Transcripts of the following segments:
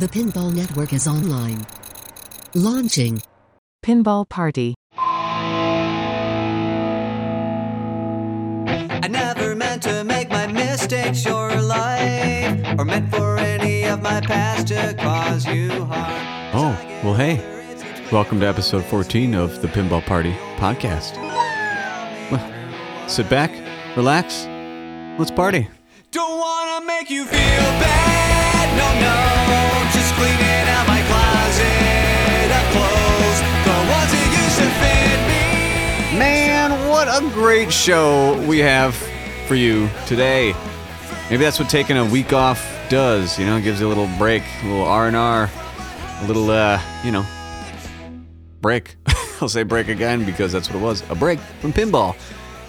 The Pinball Network is online. Launching. Pinball Party. I never meant to make my mistakes your life, or meant for any of my past to cause you harm. Oh, well, hey. Welcome to episode 14 of the Pinball Party podcast. Well, sit back, relax, let's party. Don't wanna make you feel bad, Man, what a great show we have for you today. Maybe that's what taking a week off does, you know, it gives you a little break, a little R&R, a little, uh, you know, break. I'll say break again because that's what it was, a break from pinball.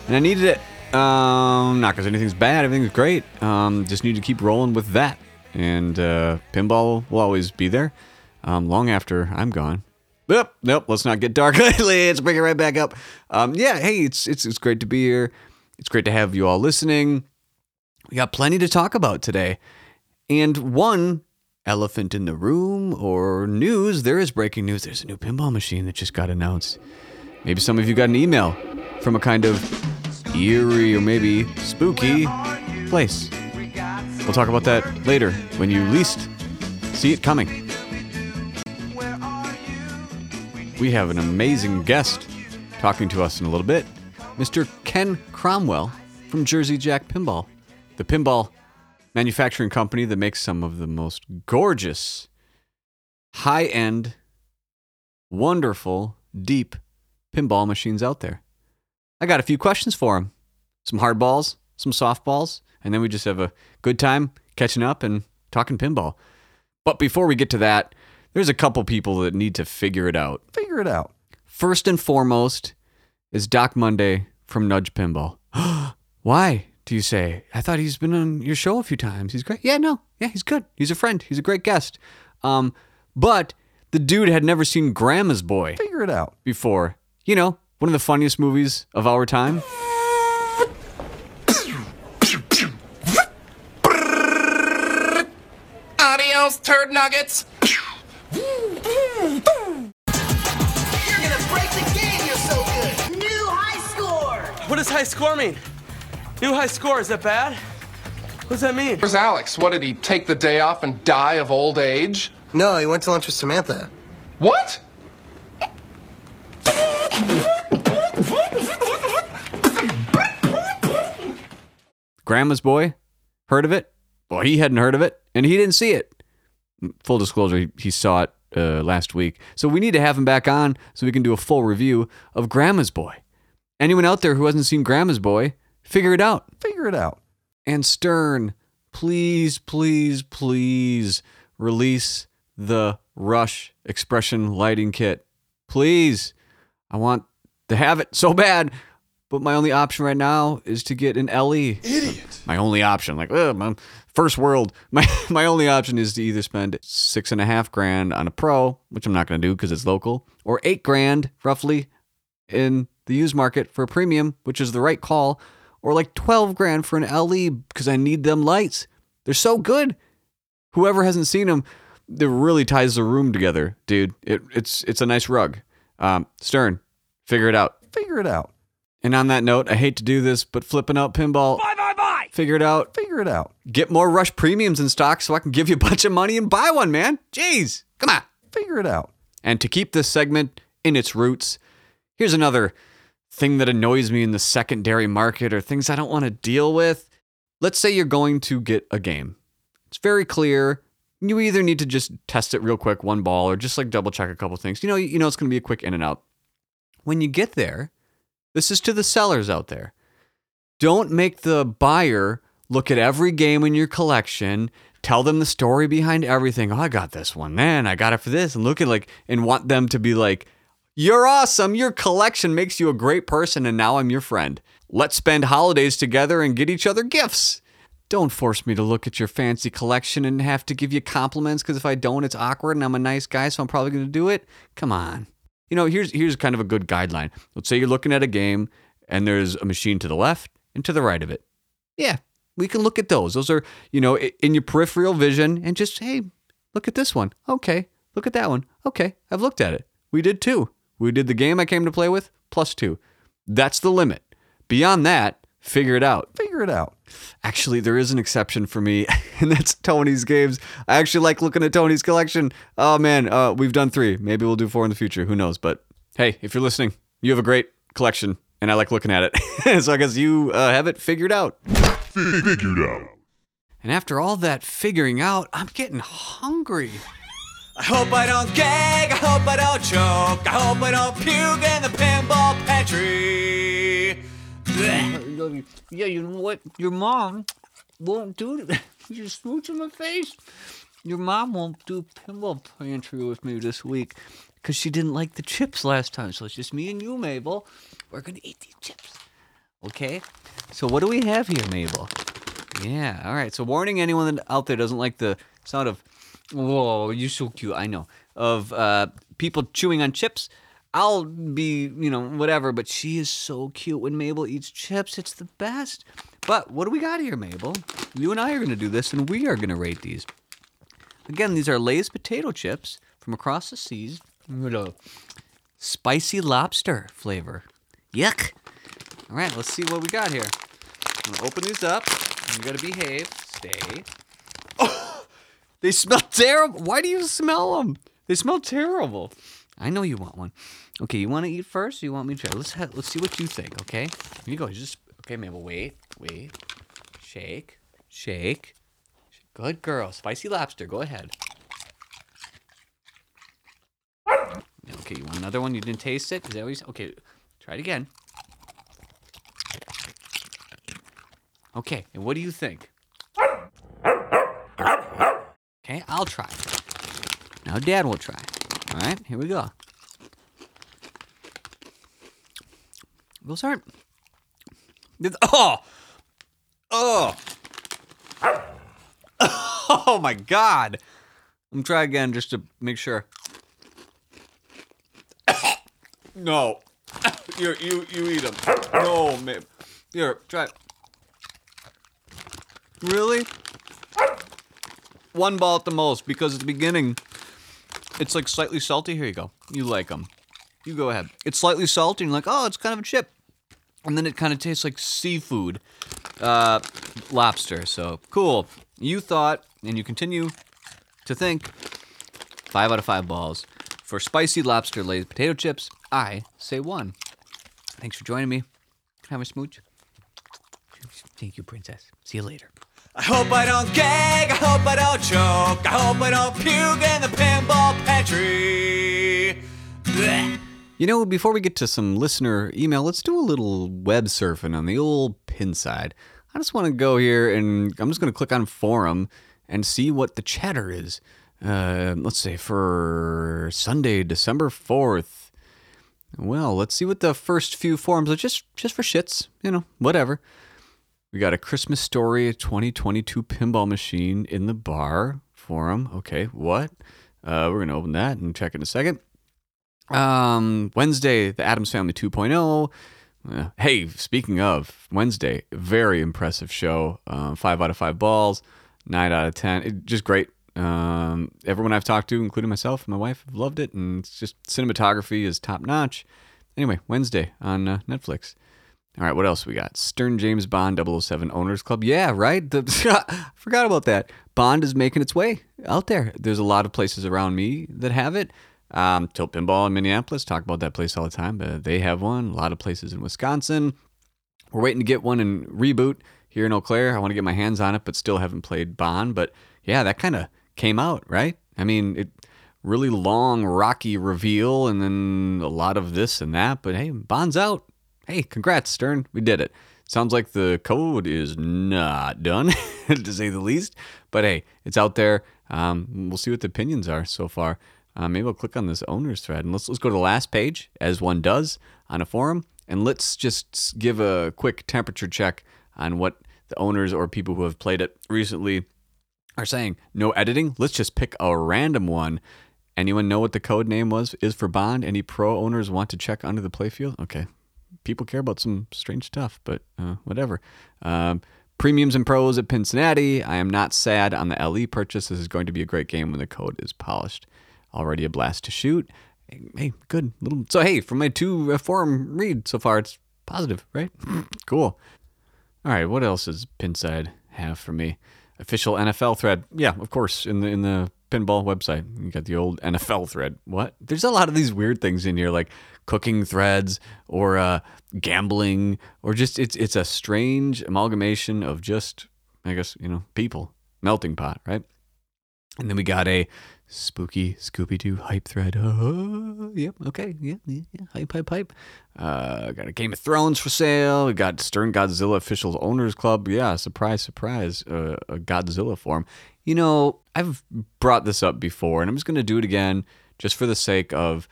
And I needed it. Um, not because anything's bad, everything's great. Um, just need to keep rolling with that. And uh, pinball will always be there um, long after I'm gone. Nope, nope. Let's not get dark lately. Let's bring it right back up. Um, yeah, hey, it's it's it's great to be here. It's great to have you all listening. We got plenty to talk about today, and one elephant in the room or news. There is breaking news. There's a new pinball machine that just got announced. Maybe some of you got an email from a kind of eerie or maybe spooky place. We'll talk about that later when you least see it coming. We have an amazing guest talking to us in a little bit. Mr. Ken Cromwell from Jersey Jack Pinball, the pinball manufacturing company that makes some of the most gorgeous, high end, wonderful, deep pinball machines out there. I got a few questions for him some hard balls, some softballs, and then we just have a good time catching up and talking pinball. But before we get to that, there's a couple people that need to figure it out. Figure it out. First and foremost is Doc Monday from Nudge Pinball. Why, do you say? I thought he's been on your show a few times. He's great. Yeah, no. Yeah, he's good. He's a friend. He's a great guest. Um, but the dude had never seen Grandma's Boy Figure it out. before. You know, one of the funniest movies of our time. Adios, turd nuggets. What does high score mean? New high score, is that bad? What does that mean? Where's Alex? What did he take the day off and die of old age? No, he went to lunch with Samantha. What? Grandma's Boy, heard of it? Well, he hadn't heard of it, and he didn't see it. Full disclosure, he, he saw it uh, last week. So we need to have him back on so we can do a full review of Grandma's Boy. Anyone out there who hasn't seen Grandma's Boy, figure it out. Figure it out. And Stern, please, please, please release the Rush expression lighting kit. Please. I want to have it so bad. But my only option right now is to get an LE. Idiot. My only option. Like, ugh, man, first world. My my only option is to either spend six and a half grand on a pro, which I'm not gonna do because it's local, or eight grand roughly in the used market for a premium, which is the right call, or like 12 grand for an LE because I need them lights. They're so good. Whoever hasn't seen them, it really ties the room together, dude. It, it's it's a nice rug. Um, Stern, figure it out. Figure it out. And on that note, I hate to do this, but flipping out pinball. Bye bye bye. Figure it out. Figure it out. Get more Rush premiums in stock so I can give you a bunch of money and buy one, man. Jeez, come on. Figure it out. And to keep this segment in its roots, here's another thing that annoys me in the secondary market or things I don't want to deal with. Let's say you're going to get a game. It's very clear. You either need to just test it real quick, one ball, or just like double check a couple things. You know, you know it's going to be a quick in and out. When you get there, this is to the sellers out there. Don't make the buyer look at every game in your collection, tell them the story behind everything. Oh, I got this one, man. I got it for this, and look at like, and want them to be like, "You're awesome. Your collection makes you a great person, and now I'm your friend. Let's spend holidays together and get each other gifts." Don't force me to look at your fancy collection and have to give you compliments because if I don't, it's awkward and I'm a nice guy, so I'm probably going to do it. Come on. You know, here's here's kind of a good guideline. Let's say you're looking at a game and there's a machine to the left and to the right of it. Yeah, we can look at those. Those are, you know, in your peripheral vision and just hey, look at this one. Okay. Look at that one. Okay. I've looked at it. We did two. We did the game I came to play with plus two. That's the limit. Beyond that, figure it out. Figure it out. Actually, there is an exception for me, and that's Tony's games. I actually like looking at Tony's collection. Oh man, uh, we've done three. Maybe we'll do four in the future. Who knows? But hey, if you're listening, you have a great collection, and I like looking at it. so I guess you uh, have it figured out. Figured out. And after all that figuring out, I'm getting hungry. I hope I don't gag, I hope I don't choke, I hope I don't puke in the pinball pantry. Blech. Yeah, you know what? Your mom won't do it. You smooch in my face. Your mom won't do pinball pantry with me this week because she didn't like the chips last time. So it's just me and you, Mabel. We're gonna eat these chips. Okay. So what do we have here, Mabel? Yeah. All right. So warning anyone out there doesn't like the sound of whoa, you're so cute. I know of uh, people chewing on chips. I'll be, you know, whatever, but she is so cute when Mabel eats chips. It's the best. But what do we got here, Mabel? You and I are going to do this, and we are going to rate these. Again, these are Lay's potato chips from across the seas with a spicy lobster flavor. Yuck. All right, let's see what we got here. I'm to open these up. You got to behave. Stay. Oh, they smell terrible. Why do you smell them? They smell terrible. I know you want one. Okay, you want to eat first? Or you want me to try? Let's let's see what you think. Okay, here you go. Just okay, Mabel. Wait, wait. Shake, shake. Good girl. Spicy lobster. Go ahead. Okay, you want another one? You didn't taste it? Is that what you said? Okay, try it again. Okay, and what do you think? Okay, I'll try. Now Dad will try. All right, here we go. Those aren't. Oh! Oh! Oh my god! I'm try again just to make sure. no. Here, you you eat them. No, man. Here, try. Really? One ball at the most because at the beginning, it's like slightly salty. Here you go. You like them. You go ahead. It's slightly salty and you're like, oh, it's kind of a chip. And then it kind of tastes like seafood, uh, lobster. So cool. You thought, and you continue to think, five out of five balls. For spicy lobster laid potato chips, I say one. Thanks for joining me. Have a smooch? Thank you, princess. See you later. I hope I don't gag, I hope I don't choke, I hope I don't puke in the pinball pantry. Blech. You know, before we get to some listener email, let's do a little web surfing on the old Pinside. I just want to go here and I'm just going to click on forum and see what the chatter is. Uh, let's say for Sunday, December 4th. Well, let's see what the first few forums are just just for shits, you know, whatever. We got a Christmas story a 2022 pinball machine in the bar forum. Okay, what? Uh, we're gonna open that and check in a second. Um, Wednesday, the Addams Family 2.0. Uh, hey, speaking of Wednesday, very impressive show. Uh, five out of five balls, nine out of ten. It, just great. Um, everyone I've talked to, including myself and my wife, have loved it, and it's just cinematography is top notch. Anyway, Wednesday on uh, Netflix. All right, what else we got? Stern James Bond 007 Owners Club. Yeah, right. The, forgot about that. Bond is making its way out there. There's a lot of places around me that have it. Um, Tilt Pinball in Minneapolis, talk about that place all the time. But they have one. A lot of places in Wisconsin. We're waiting to get one in Reboot here in Eau Claire. I want to get my hands on it, but still haven't played Bond. But yeah, that kind of came out, right? I mean, it really long, rocky reveal, and then a lot of this and that. But hey, Bond's out. Hey, congrats, Stern. We did it. Sounds like the code is not done, to say the least. But hey, it's out there. Um, we'll see what the opinions are so far. Uh, maybe I'll click on this owners thread and let's let's go to the last page, as one does on a forum, and let's just give a quick temperature check on what the owners or people who have played it recently are saying. No editing. Let's just pick a random one. Anyone know what the code name was is for Bond? Any pro owners want to check under the playfield? Okay, people care about some strange stuff, but uh, whatever. Um, Premiums and pros at Cincinnati. I am not sad on the LE purchase. This is going to be a great game when the code is polished. Already a blast to shoot. Hey, good little. So hey, from my two uh, forum read so far, it's positive, right? cool. All right, what else does Pinside have for me? Official NFL thread. Yeah, of course, in the in the pinball website. You got the old NFL thread. What? There's a lot of these weird things in here like cooking threads or uh, gambling or just it's it's a strange amalgamation of just I guess, you know, people. Melting pot, right? And then we got a spooky Scooby Doo hype thread. Uh, yep, okay, yeah, yeah, yeah, hype, hype, hype. Uh, got a Game of Thrones for sale. We got Stern Godzilla Officials Owners Club. Yeah, surprise, surprise, uh, a Godzilla form. You know, I've brought this up before, and I'm just going to do it again just for the sake of,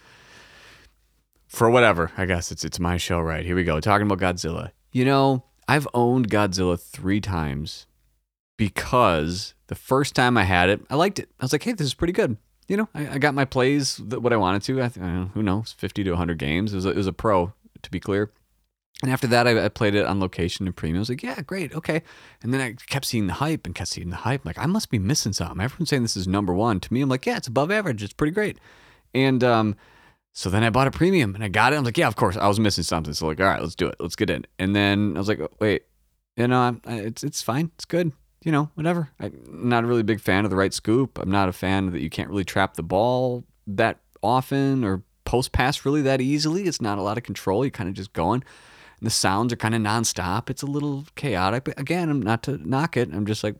for whatever. I guess it's it's my show, right? Here we go. Talking about Godzilla. You know, I've owned Godzilla three times because the first time I had it, I liked it. I was like, hey, this is pretty good. You know, I, I got my plays that what I wanted to. I, I know, who knows, 50 to 100 games. It was, a, it was a pro, to be clear. And after that, I, I played it on location and premium. I was like, yeah, great, okay. And then I kept seeing the hype and kept seeing the hype. Like, I must be missing something. Everyone's saying this is number one. To me, I'm like, yeah, it's above average. It's pretty great. And um, so then I bought a premium and I got it. I'm like, yeah, of course, I was missing something. So like, all right, let's do it. Let's get in. And then I was like, oh, wait, you know, I- it's it's fine. It's good. You know, whatever. I'm not a really big fan of the right scoop. I'm not a fan that you can't really trap the ball that often or post pass really that easily. It's not a lot of control. You're kind of just going. And the sounds are kind of nonstop. It's a little chaotic. But again, I'm not to knock it. I'm just like,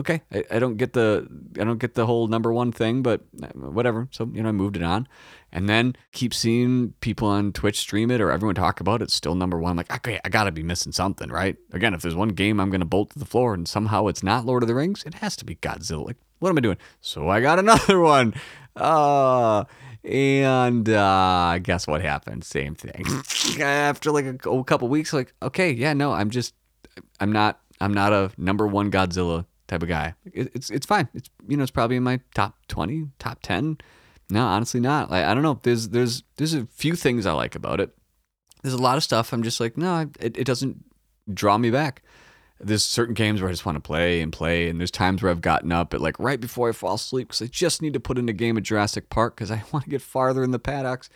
okay, I, I don't get the I don't get the whole number one thing, but uh, whatever. So you know, I moved it on, and then keep seeing people on Twitch stream it or everyone talk about it. It's still number one. I'm like, okay, I gotta be missing something, right? Again, if there's one game I'm gonna bolt to the floor and somehow it's not Lord of the Rings, it has to be Godzilla. Like, what am I doing? So I got another one. Uh and uh guess what happened? Same thing. After like a, a couple weeks, like, okay, yeah, no, I'm just I'm not I'm not a number one Godzilla type of guy. It, it's it's fine. It's you know it's probably in my top twenty, top ten. No, honestly, not. Like I don't know. There's there's there's a few things I like about it. There's a lot of stuff I'm just like no, it, it doesn't draw me back. There's certain games where I just want to play and play, and there's times where I've gotten up at like right before I fall asleep because I just need to put in a game of Jurassic Park because I want to get farther in the paddocks.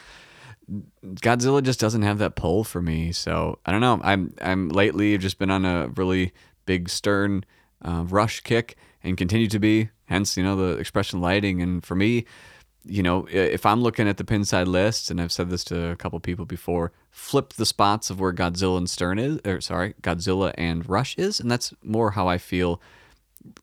Godzilla just doesn't have that pull for me. So I don't know. I'm I'm lately I've just been on a really big stern uh, rush kick and continue to be. Hence, you know, the expression lighting. And for me, you know, if I'm looking at the Pinside list, and I've said this to a couple people before, flip the spots of where Godzilla and Stern is, or sorry, Godzilla and Rush is, and that's more how I feel.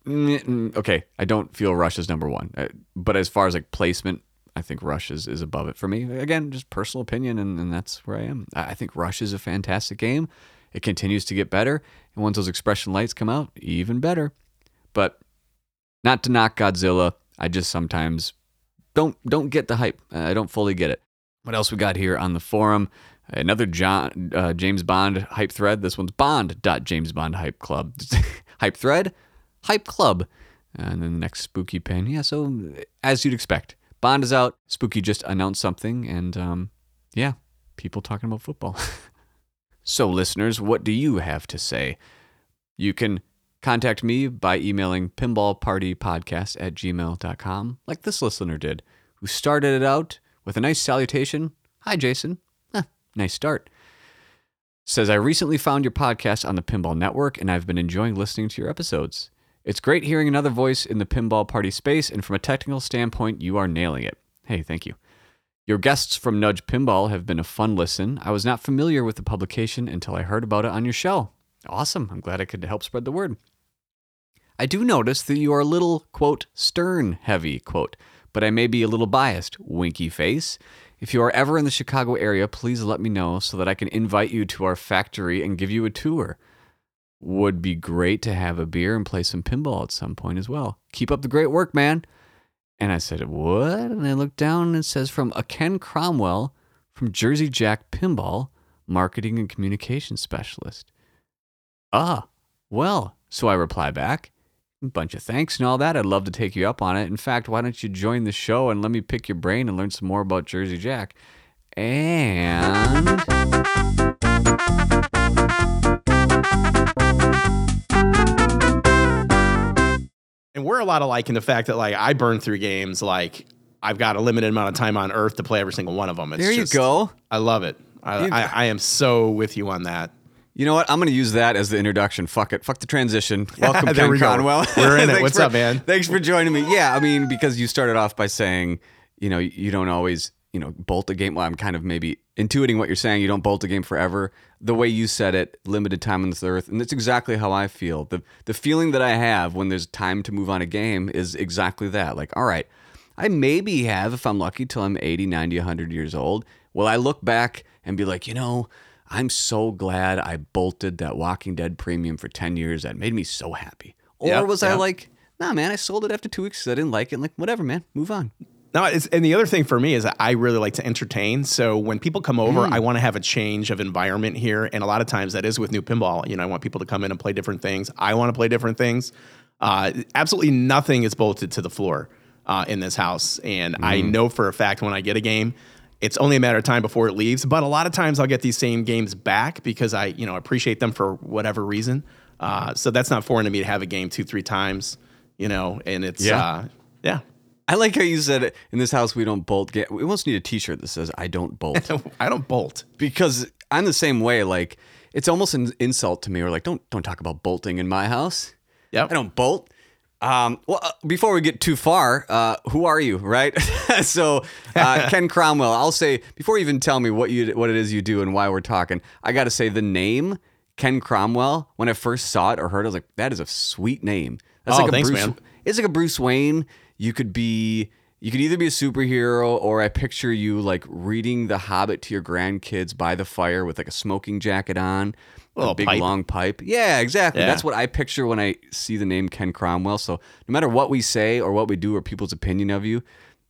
Mm, Okay, I don't feel Rush is number one, Uh, but as far as like placement, I think Rush is, is above it for me. Again, just personal opinion, and, and that's where I am. I think Rush is a fantastic game. It continues to get better, and once those expression lights come out, even better. But not to knock Godzilla, I just sometimes don't don't get the hype. I don't fully get it. What else we got here on the forum? Another John uh, James Bond hype thread. This one's Bond James Bond hype club hype thread hype club. And then the next spooky pin. Yeah, so as you'd expect, Bond is out. Spooky just announced something, and um, yeah, people talking about football. so, listeners, what do you have to say? You can contact me by emailing pinballpartypodcast at gmail.com, like this listener did, who started it out with a nice salutation. Hi, Jason. Nice start. Says, I recently found your podcast on the Pinball Network, and I've been enjoying listening to your episodes. It's great hearing another voice in the pinball party space, and from a technical standpoint, you are nailing it. Hey, thank you. Your guests from Nudge Pinball have been a fun listen. I was not familiar with the publication until I heard about it on your show. Awesome. I'm glad I could help spread the word. I do notice that you are a little, quote, stern heavy, quote, but I may be a little biased, winky face. If you are ever in the Chicago area, please let me know so that I can invite you to our factory and give you a tour. Would be great to have a beer and play some pinball at some point as well. Keep up the great work, man. And I said, What? And I looked down and it says from a Ken Cromwell from Jersey Jack Pinball, marketing and communications specialist. Ah, well, so I reply back, bunch of thanks and all that. I'd love to take you up on it. In fact, why don't you join the show and let me pick your brain and learn some more about Jersey Jack? And and we're a lot alike in the fact that like I burn through games like I've got a limited amount of time on Earth to play every single one of them. It's There you just- go. I love it. I, I, I am so with you on that. You know what? I'm going to use that as the introduction. Fuck it. Fuck the transition. Welcome, Ken we. Cromwell. We're in it. What's for- up, man? Thanks for joining me. Yeah, I mean, because you started off by saying, you know, you don't always, you know, bolt a game. Well, I'm kind of maybe intuiting what you're saying. You don't bolt a game forever. The way you said it, limited time on this earth, and that's exactly how I feel. the The feeling that I have when there's time to move on a game is exactly that. Like, all right, I maybe have, if I'm lucky, till I'm 80, 90, 100 years old. Will I look back and be like, you know, I'm so glad I bolted that Walking Dead premium for 10 years. That made me so happy. Or Yep, was I like, nah, man, I sold it after two weeks 'cause I didn't like it. Like, whatever, man, move on. No, it's, and the other thing for me is that I really like to entertain. So when people come over, I want to have a change of environment here, and a lot of times that is with new pinball. You know, I want people to come in and play different things. I want to play different things. Uh, absolutely nothing is bolted to the floor uh, in this house, and I know for a fact when I get a game, it's only a matter of time before it leaves. But a lot of times I'll get these same games back because I, you know, appreciate them for whatever reason. Uh, so that's not foreign to me to have a game two, three times. You know, and it's Yeah. uh, yeah. I like how you said it. In this house, we don't bolt. Ga- we almost need a t shirt that says, I don't bolt. I don't bolt. because I'm the same way. Like, it's almost an insult to me. Or like, don't don't talk about bolting in my house. Yep. I don't bolt. Um, well, uh, before we get too far, uh, who are you, right? so, uh, Ken Cromwell. I'll say before you even tell me what you what it is you do and why we're talking, I got to say the name Ken Cromwell. When I first saw it or heard, it, I was like, that is a sweet name. That's Oh, like a thanks, Bruce, man. It's like a Bruce Wayne. You could be. You could either be a superhero or I picture you like reading The Hobbit to your grandkids by the fire with like a smoking jacket on, a Little big pipe. long pipe. Yeah, exactly. Yeah. That's what I picture when I see the name Ken Cromwell. So no matter what we say or what we do or people's opinion of you,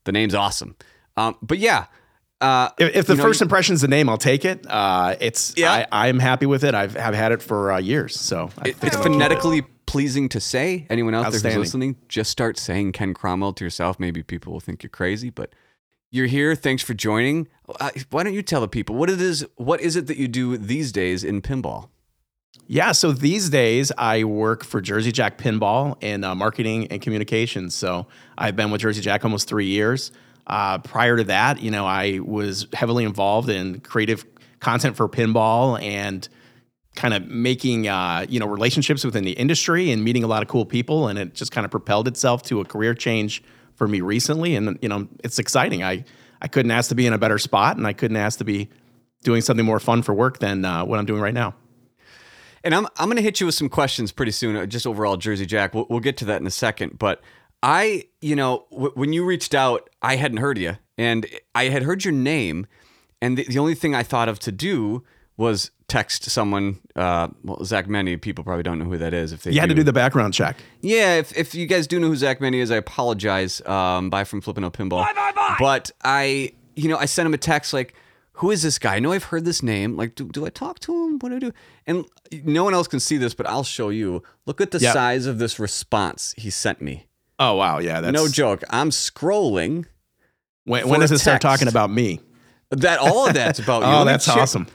the name's awesome. Um, but yeah, uh, If, if the know, first impression is the name, I'll take it. Uh, it's Yeah. I, I'm happy with it. I've have had it for uh, years, so I it- think it's it. Pleasing to say. Anyone out there who's listening, just start saying Ken Cromwell to yourself. Maybe people will think you're crazy, but you're here. Thanks for joining. Uh, why don't you tell the people what it is? What is it that you do these days in pinball? Yeah, so these days I work for Jersey Jack Pinball in uh, marketing and communications. So I've been with Jersey Jack almost three years. Uh, prior to that, you know, I was heavily involved in creative content for pinball and kind of making uh, you know relationships within the industry and meeting a lot of cool people. And it just kind of propelled itself to a career change for me recently. And you know, it's exciting. I I couldn't ask to be in a better spot, and I couldn't ask to be doing something more fun for work than uh, what I'm doing right now. And I'm I'm going to hit you with some questions pretty soon. uh, Just overall, Jersey Jack. We'll, we'll get to that in a second. But I, you know, w- when you reached out, I hadn't heard you, and I had heard your name, and the, the only thing I thought of to do was text someone. Uh, well, Zach Meny. People probably don't know who that is. If they You had to do the background check. Yeah, if, if you guys do know who Zach Meny is, I apologize. Um, bye from flipping a Pinball. Bye, bye, bye. But I, you know, I sent him a text like, who is this guy? I know I've heard this name. Like, do, do I talk to him? What do I do? And no one else can see this, but I'll show you. Look at the Yep. size of this response he sent me. Oh wow, yeah, that's no joke. I'm scrolling. When, when does a it start talking about me? That all of that's about you. Oh, that's check- awesome.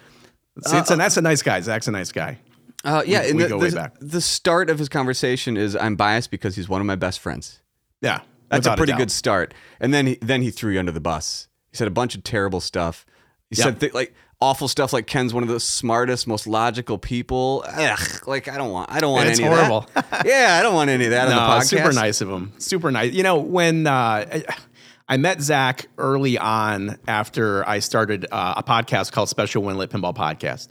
See, a, that's a nice guy. Zach's a nice guy. Uh, yeah, We- and we the, go way the- back. the start of his conversation is I'm biased because he's one of my best friends. Yeah, That's a pretty doubt. good start. And then he, then he threw you under the bus. He said a bunch of terrible stuff. He Yeah. said th- like awful stuff like Ken's one of the smartest, most logical people. Ugh, like I don't want I don't want It's any horrible. of that. yeah, I don't want any of that on the No, podcast. super nice of him. Super nice. You know, when uh, I- met Zach early on after I started uh, a podcast called Special When Lit Pinball Podcast,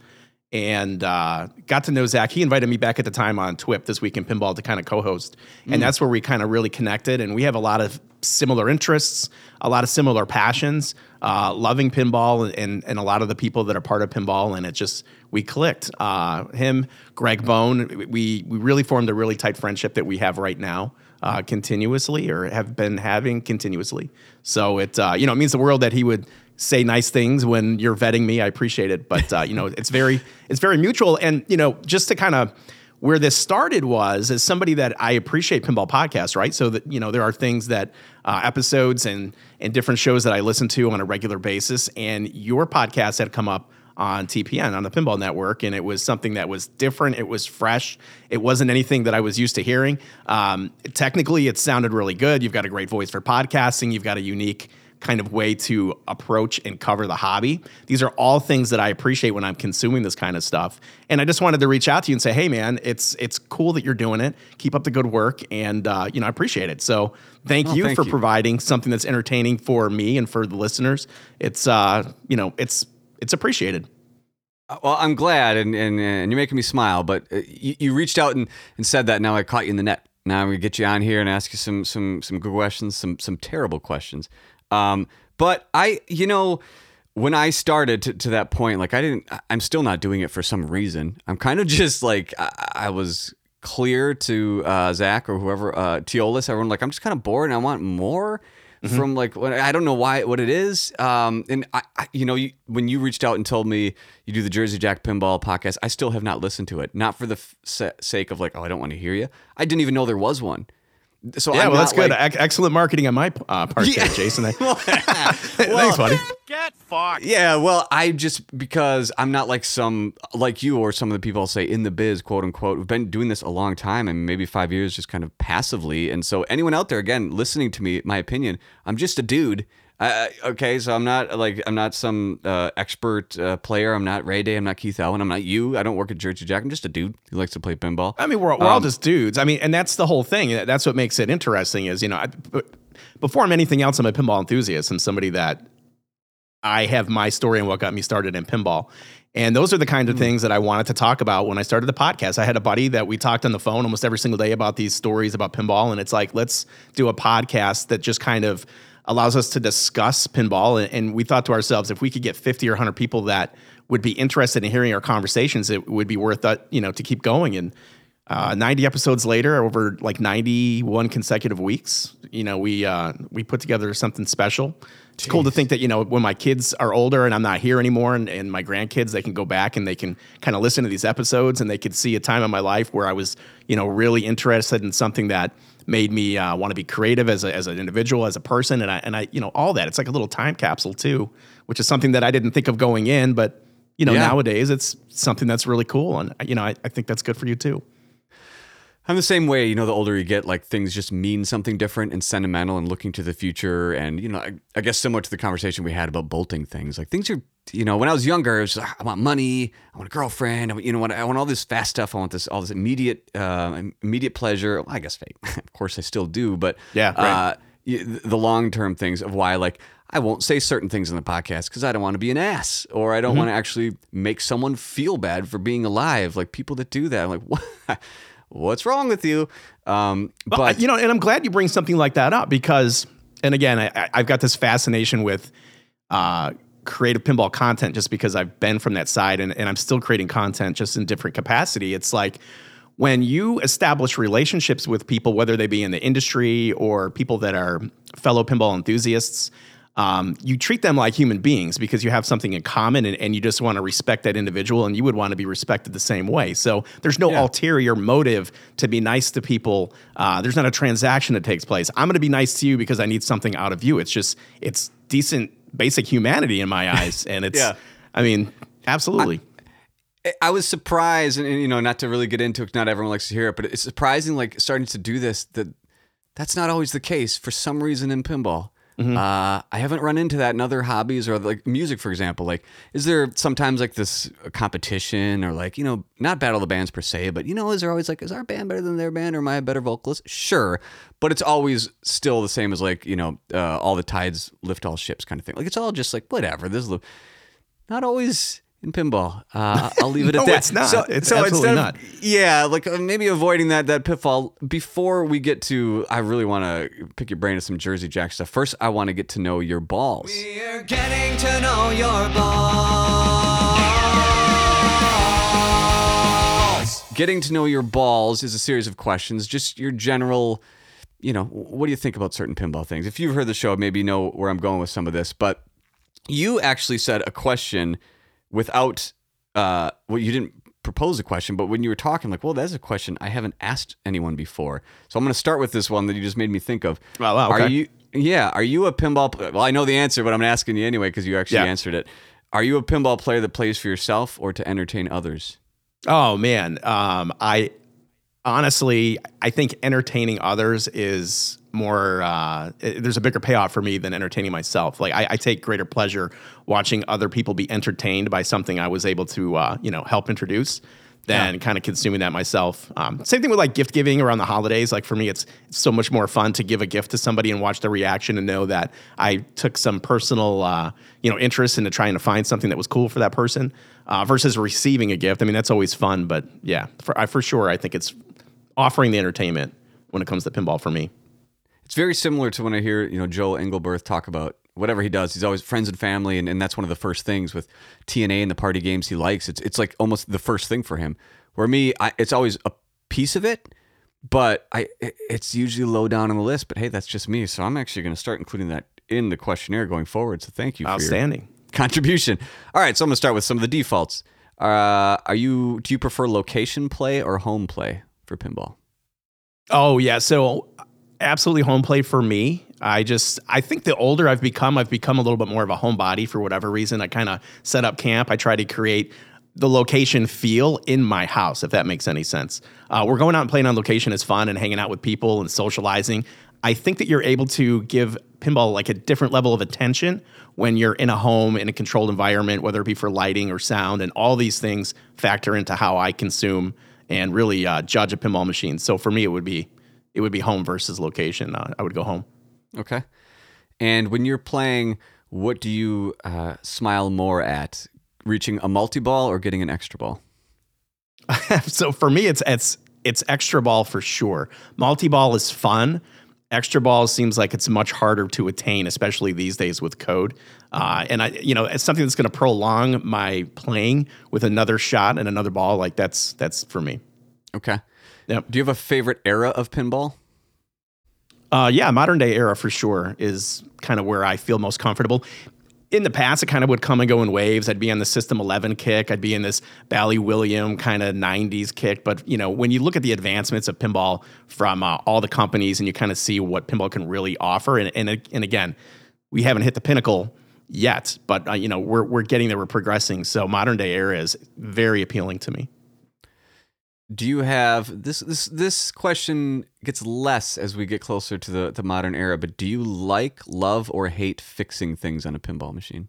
and uh, got to know Zach. He invited me back at the time on TWIP this week in pinball to kind of co-host, and that's where we kind of really connected. And we have a lot of similar interests, a lot of similar passions, uh, loving pinball, and and a lot of the people that are part of pinball. And it just we clicked. Uh, him, Greg Bone, we we really formed a really tight friendship that we have right now. Uh, continuously, or have been having continuously. So it, uh, you know, it means the world that he would say nice things when you're vetting me. I appreciate it, but uh, you know, it's very, it's very mutual. And you know, just to kind of where this started was as somebody that I appreciate pinball podcasts, right? So that you know, there are things that uh, episodes and and different shows that I listen to on a regular basis, and your podcast had come up on TPN on the Pinball Network, and it was something that was different. It was fresh. It wasn't anything that I was used to hearing. Um, technically, it sounded really good. You've got a great voice for podcasting. You've got a unique kind of way to approach and cover the hobby. These are all things that I appreciate when I'm consuming this kind of stuff. And I just wanted to reach out to you and say, hey man, it's it's cool that you're doing it. Keep up the good work, and uh, you know I appreciate it. So thank Oh, you thank for you. providing something that's entertaining for me and for the listeners. It's uh you know it's it's appreciated. Well, I'm glad, and, and, and you're making me smile. But uh, you, you reached out and, and said that. Now I caught you in the net. Now I'm gonna get you on here and ask you some some some good questions, some some terrible questions. Um, but I, you know, when I started to, to that point, like I didn't. I'm still not doing it for some reason. I'm kind of just like I, I was clear to uh, Zach or whoever uh, Teolis. Everyone like I'm just kind of bored and I want more. From like I don't know why what it is, um, and I, I you know you, when you reached out and told me you do the Jersey Jack Pinball podcast, I still have not listened to it. Not for the f- sake of like oh I don't want to hear you. I didn't even know there was one. So Yeah, I'm well, that's good. like- Ec- excellent marketing on my uh, part, Yeah. there, Jason. Thanks, buddy. Get fucked. Yeah, well, I just because I'm not like some like you or some of the people I'll say in the biz, quote unquote, who've been doing this a long time and maybe five years just kind of passively. And so anyone out there again listening to me, my opinion, I'm just a dude. Uh, okay, so I'm not like I'm not some uh, expert uh, player. I'm not Ray Day. I'm not Keith Elwin. I'm not you. I don't work at Jersey Jack. I'm just a dude who likes to play pinball. I mean, we're, we're all Um, just dudes. I mean, and that's the whole thing. That's what makes it interesting. Is you know, I, before I'm anything else, I'm a pinball enthusiast. I'm somebody that I have my story and what got me started in pinball. And those are the Hmm. kind of things that I wanted to talk about when I started the podcast. I had a buddy that we talked on the phone almost every single day about these stories about pinball. And it's like, let's do a podcast that just kind of allows us to discuss pinball. And, and we thought to ourselves, if we could get 50 or 100 people that would be interested in hearing our conversations, it would be worth it, you know, to keep going. And uh, 90 episodes later, over like 91 consecutive weeks, you know, we uh, we put together something special. It's cool to think that you know when my kids are older and I'm not here anymore, and, and my grandkids, they can go back and they can kind of listen to these episodes and they could see a time in my life where I was, you know, really interested in something that made me uh, want to be creative as, a, as an individual, as a person, and I and I, you know, all that. It's like a little time capsule too, which is something that I didn't think of going in, but you know, Yeah. nowadays it's something that's really cool, and you know, I, I think that's good for you too. I'm the same way. You know, the older you get, like things just mean something different and sentimental and looking to the future. And, you know, I, I guess similar to the conversation we had about bolting things, like things are, you know, when I was younger, it was like, I want money, I want a girlfriend, I want, you know, what I want all this fast stuff. I want this, all this immediate, uh, immediate pleasure. Well, I guess fake. of course I still do, but Yeah, right. uh, the long term things of why, like, I won't say certain things in the podcast because I don't want to be an ass or I don't want to actually make someone feel bad for being alive. Like people that do that, I'm like, what? What's wrong with you? Um, But, you know, and I'm glad you bring something like that up because, and again, I, I- I've got this fascination with uh, creative pinball content just because I've been from that side and, and I'm still creating content just in different capacity. It's like when you establish relationships with people, whether they be in the industry or people that are fellow pinball enthusiasts, um, you treat them like human beings because you have something in common and, and you just want to respect that individual and you would want to be respected the same way. So there's no ulterior motive to be nice to people. Uh, there's not a transaction that takes place. I'm going to be nice to you because I need something out of you. It's just, it's decent, basic humanity in my eyes. And it's, Yeah. I mean, absolutely. I was surprised, and, you know, not to really get into it, not everyone likes to hear it, but it's surprising, like starting to do this. That that's not always the case for some reason in pinball. Uh, I haven't run into that in other hobbies or like music, for example. Like, is there sometimes like this competition or like you know, not battle the bands per se, but you know, is there always like, is our band better than their band or am I a better vocalist? Sure, but it's always still the same as like you know, uh, all the tides lift all ships kind of thing. Like it's all just like whatever. This is not always in pinball. Uh, I'll leave it at No, that. it's not. It's absolutely instead of- not. yeah, like uh, maybe avoiding that that pitfall. Before we get to, I really want to pick your brain of some Jersey Jack stuff. First, I want to get to know your balls. We're getting to know your balls. Getting to know your balls is a series of questions. Just your general, you know, what do you think about certain pinball things? If you've heard the show, maybe you know where I'm going with some of this. But you actually said a question without, uh, well, you didn't propose a question, but when you were talking, like, well, that's a question I haven't asked anyone before. So I'm going to start with this one that you just made me think of. Oh, wow, Are okay. you? Yeah. Are you a pinball? Well, I know the answer, but I'm asking you anyway because you actually Yeah. answered it. Are you a pinball player that plays for yourself or to entertain others? Oh man, um, I honestly I think entertaining others is more. Uh, there's a bigger payoff for me than entertaining myself. Like I, I take greater pleasure watching other people be entertained by something I was able to uh, you know help introduce than kind of consuming that myself. Um, same thing with like gift giving around the holidays. Like for me, it's, it's so much more fun to give a gift to somebody and watch the reaction and know that I took some personal, uh, you know, interest into trying to find something that was cool for that person uh, versus receiving a gift. I mean, that's always fun, but yeah, for, I, for sure, I think it's offering the entertainment when it comes to pinball for me. It's very similar to when I hear, you know, Joel Engelberth talk about whatever he does. He's always friends and family, and, and that's one of the first things with TNA and the party games he likes. It's it's like almost the first thing for him. Where me, I, it's always a piece of it, but I it's usually low down on the list. But hey, that's just me. So I'm actually going to start including that in the questionnaire going forward. So thank you for your Outstanding. contribution. All right, so I'm going to start with some of the defaults. Uh, are you do you prefer location play or home play for pinball? Oh yeah, so absolutely home play for me. I just I think the older I've become, I've become a little bit more of a homebody for whatever reason. I kind of set up camp. I try to create the location feel in my house, if that makes any sense. Uh, we're going out and playing on location is fun and hanging out with people and socializing. I think that you're able to give pinball like a different level of attention when you're in a home in a controlled environment, whether it be for lighting or sound, and all these things factor into how I consume and really uh, judge a pinball machine. So for me, it would be it would be home versus location. Uh, I would go home. Okay. And when you're playing, what do you uh, smile more at? Reaching a multi ball or getting an extra ball? so for me, it's it's it's extra ball for sure. Multi ball is fun. Extra ball seems like it's much harder to attain, especially these days with code. Uh, and I, you know, it's something that's going to prolong my playing with another shot and another ball. Like that's that's for me. Okay. Yep. Do you have a favorite era of pinball? Uh, yeah, modern day era for sure is kind of where I feel most comfortable. In the past, it kind of would come and go in waves. I'd be on the System 11 kick. I'd be in this Bally William kind of 90s kick. But you know, when you look at the advancements of pinball from uh, all the companies, and you kind of see what pinball can really offer, and and, and again, we haven't hit the pinnacle yet, but uh, you know, we're we're getting there. We're progressing. So modern day era is very appealing to me. Do you have this? This this question gets less as we get closer to the the modern era. But do you like, love, or hate fixing things on a pinball machine?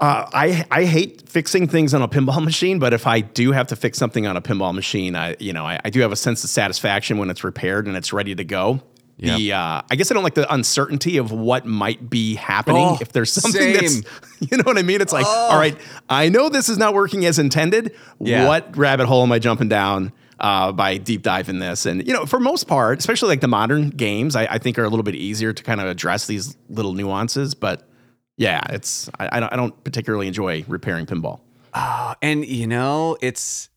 Uh, I I hate fixing things on a pinball machine, but if I do have to fix something on a pinball machine, I you know I, I do have a sense of satisfaction when it's repaired and it's ready to go. The uh, I guess I don't like the uncertainty of what might be happening Oh, if there's something same. that's you know what I mean. It's like all right, I know this is not working as intended. Yeah. What rabbit hole am I jumping down? Uh, by deep diving this, and you know, for most part, especially like the modern games, I, I think are a little bit easier to kind of address these little nuances. But yeah, it's I, I don't I don't particularly enjoy repairing pinball. And you know, it's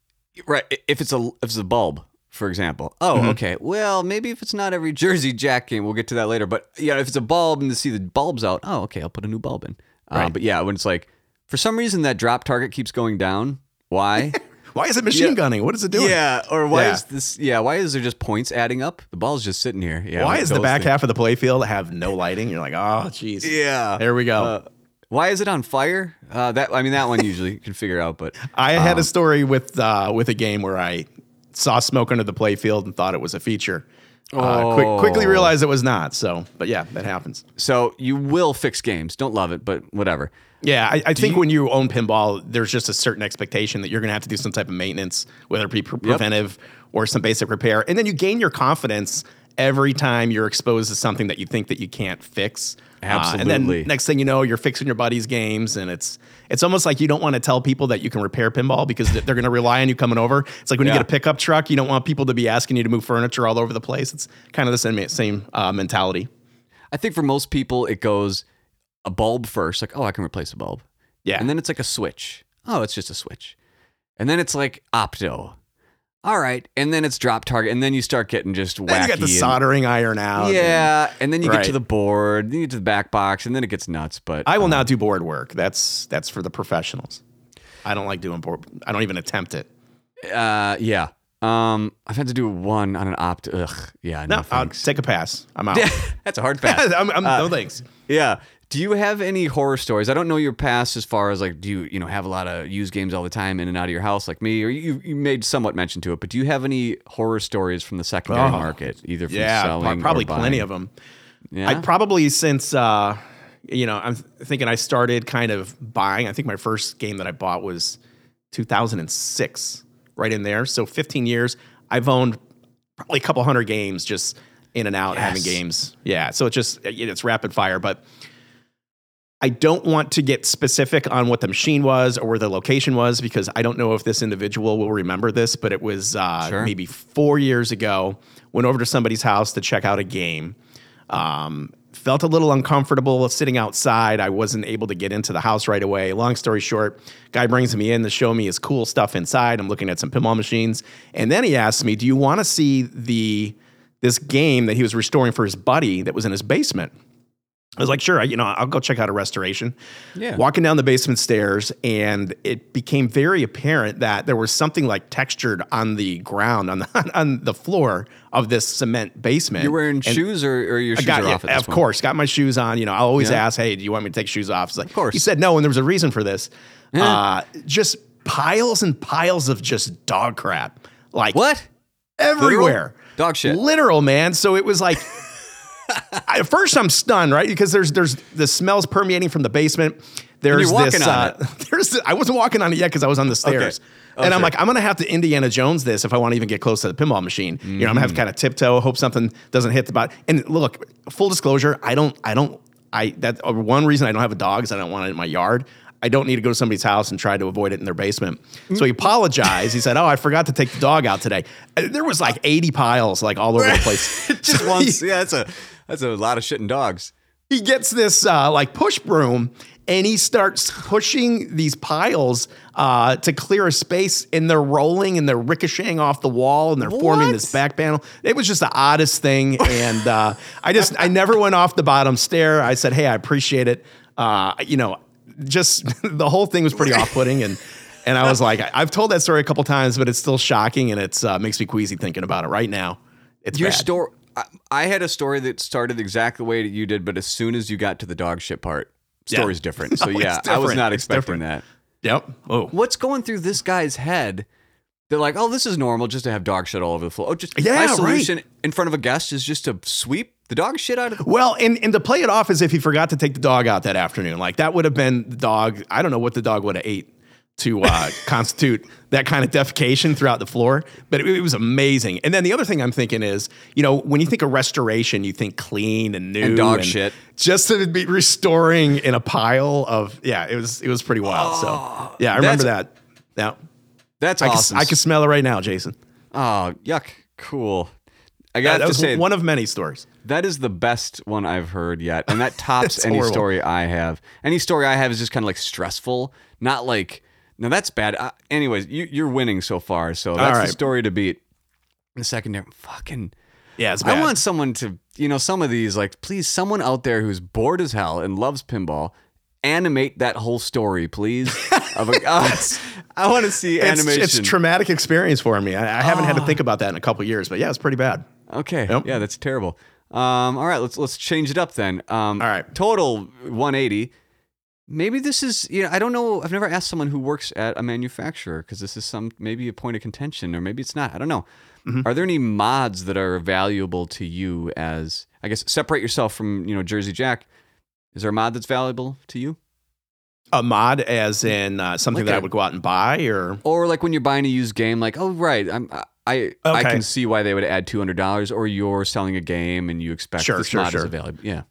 right. If it's a if it's a bulb, for example. Oh, Mm-hmm. okay. Well, maybe if it's not every Jersey Jack game, we'll get to that later. But yeah, if it's a bulb and to see the bulbs out, oh, okay, I'll put a new bulb in. Uh, but yeah, when it's like for some reason that drop target keeps going down. Why? Why is it machine Yeah. gunning? What is it doing? yeah. Or why Yeah. is this? Yeah. Why is there just points adding up? The ball's just sitting here. Yeah. Why is the back things- half of the playfield have no lighting? You're like, oh, jeez. Yeah. There we go. Uh, why is it on fire? Uh, that I mean, that one usually you can figure out. But I had um, a story with uh, with a game where I saw smoke under the playfield and thought it was a feature. Uh, quick, quickly Oh. realized it was not. So, but yeah, that happens. so you will fix games. Don't love it, but whatever. Yeah, I, I think you- when you own pinball, there's just a certain expectation that you're going to have to do some type of maintenance, whether it be pre- preventive or some basic repair, and then you gain your confidence every time you're exposed to something that you think that you can't fix. Uh, and Absolutely. then next thing you know, you're fixing your buddy's games, and it's it's almost like you don't want to tell people that you can repair pinball because they're going to rely on you coming over. It's like when you get a pickup truck, you don't want people to be asking you to move furniture all over the place. It's kind of the same same uh, mentality. I think for most people, it goes a bulb first, like, oh, I can replace a bulb. Yeah. And then it's like a switch. Oh, it's just a switch. And then it's like opto. All right. And then it's drop target. And then you start getting just wacky. Then you got the and- soldering iron out. yeah. And then you get to the board, then you get to the back box, and then it gets nuts. But I will um, not do board work. That's that's for the professionals. I don't like doing board. I don't even attempt it. Uh, yeah. Um, I've had to do one on an opt. Ugh. Yeah. No, No, I'll take a pass. I'm out. That's a hard pass. I'm, I'm, Uh, no thanks. Yeah. Do you have any horror stories? I don't know your past as far as like, do you you know have a lot of used games all the time in and out of your house like me, or you you made somewhat mention to it, but do you have any horror stories from the secondary Oh, market, either from yeah, selling, probably plenty of them. Yeah, I probably since uh, you know I'm thinking I started kind of buying. I think my first game that I bought was 2006, right in there. So 15 years. I've owned probably a couple hundred games just in and out having games. Yeah, so it's just it's rapid fire, but. I don't want to get specific on what the machine was or where the location was because I don't know if this individual will remember this, but it was uh, Sure. maybe four years ago. Went over to somebody's house to check out a game. Um, felt a little uncomfortable sitting outside. I wasn't able to get into the house right away. Long story short, guy brings me in to show me his cool stuff inside. I'm looking at some pinball machines, and then he asks me, "Do you want to see the this game that he was restoring for his buddy that was in his basement?" I was like, sure, I, you know, I'll go check out a restoration. Yeah. Walking down the basement stairs, and it became very apparent that there was something like textured on the ground, on the on the floor of this cement basement. You're wearing And shoes or, or your shoes got, are yeah, off this of point? course, got my shoes on. You know, I always Yeah. ask, hey, do you want me to take shoes off? It's like, of course. He said no, and there was a reason for this. Uh, just piles and piles of just dog crap, like What? everywhere. Dog shit. Literal, man. So it was like at first I'm stunned, right? Because there's there's the smells permeating from the basement. There's this on uh, there's I wasn't walking on it yet because I was on the stairs. Oh, and I'm like, I'm gonna have to Indiana Jones this if I want to even get close to the pinball machine. You know, I'm gonna have to kind of tiptoe, hope something doesn't hit the bottom. And look, full disclosure, I don't, I don't, I that uh, one reason I don't have a dog is I don't want it in my yard. I don't need to go to somebody's house and try to avoid it in their basement. So he apologized. He said, "Oh, I forgot to take the dog out today." Uh, There was like 80 piles, like all over the place. Just once. yeah, that's a that's a lot of shit in dogs. he gets this uh, like push broom and he starts pushing these piles uh, to clear a space and they're rolling and they're ricocheting off the wall and they're forming this back panel. It was just the oddest thing and uh, i just i never went off the bottom stair. I said hey i appreciate it. Uh, you know just the whole thing was pretty off-putting and and i was like i've told that story a couple times but it's still shocking and it's uh, makes me queasy thinking about it right now. It's Your story. I, I had a story that started exactly the way that you did, but as soon as you got to the dog shit part, Yeah. story's different. So No, yeah, I was not It's expecting different. that. yep oh What's going through this guy's head? They're like, oh, this is normal just to have dog shit all over the floor. Oh, just Yeah, my right. solution in front of a guest is just to sweep the dog shit out of the. Well, and, and to play it off as if he forgot to take the dog out that afternoon, like that would have been the dog. I don't know what the dog would have ate to uh, constitute that kind of defecation throughout the floor, but it, it was amazing. And then the other thing I'm thinking is, you know, when you think of restoration, you think clean and new And dog shit. Just to be restoring in a pile of yeah, it was it was pretty wild. so yeah, I remember that. Yeah, That's I awesome. can, I can smell it right now, Jason. oh, yuck. Cool. I got to say, one of many stories. That is the best one I've heard yet, and that tops any horrible. story I have. Any story I have is just kind of like stressful, not like. No, that's bad. Uh, anyways, you, you're winning so far, so that's the story to beat. The secondary, fucking. Yeah, it's I want someone to, you know, some of these, like, please, someone out there who's bored as hell and loves pinball, animate that whole story, please. of a, uh, I want to see It's, animation. it's traumatic experience for me. I, I haven't had to think about that in a couple years, but yeah, it's pretty bad. Okay. Yep. Yeah, that's terrible. Um, all right, let's let's change it up then. Um, All right. Total 180. Maybe this is you know I don't know. I've never asked someone who works at a manufacturer because this is some maybe a point of contention or maybe it's not. I don't know. Mm-hmm. Are there any mods that are valuable to you as I guess separate yourself from you know Jersey Jack? Is there a mod that's valuable to you? A mod, as in uh, something Like that I a- would go out and buy, or Or like when you're buying a used game, like oh right, I'm I I Okay. can see why they would add two hundred dollars. Or you're selling a game and you expect Sure, this sure, mod is available. Yeah.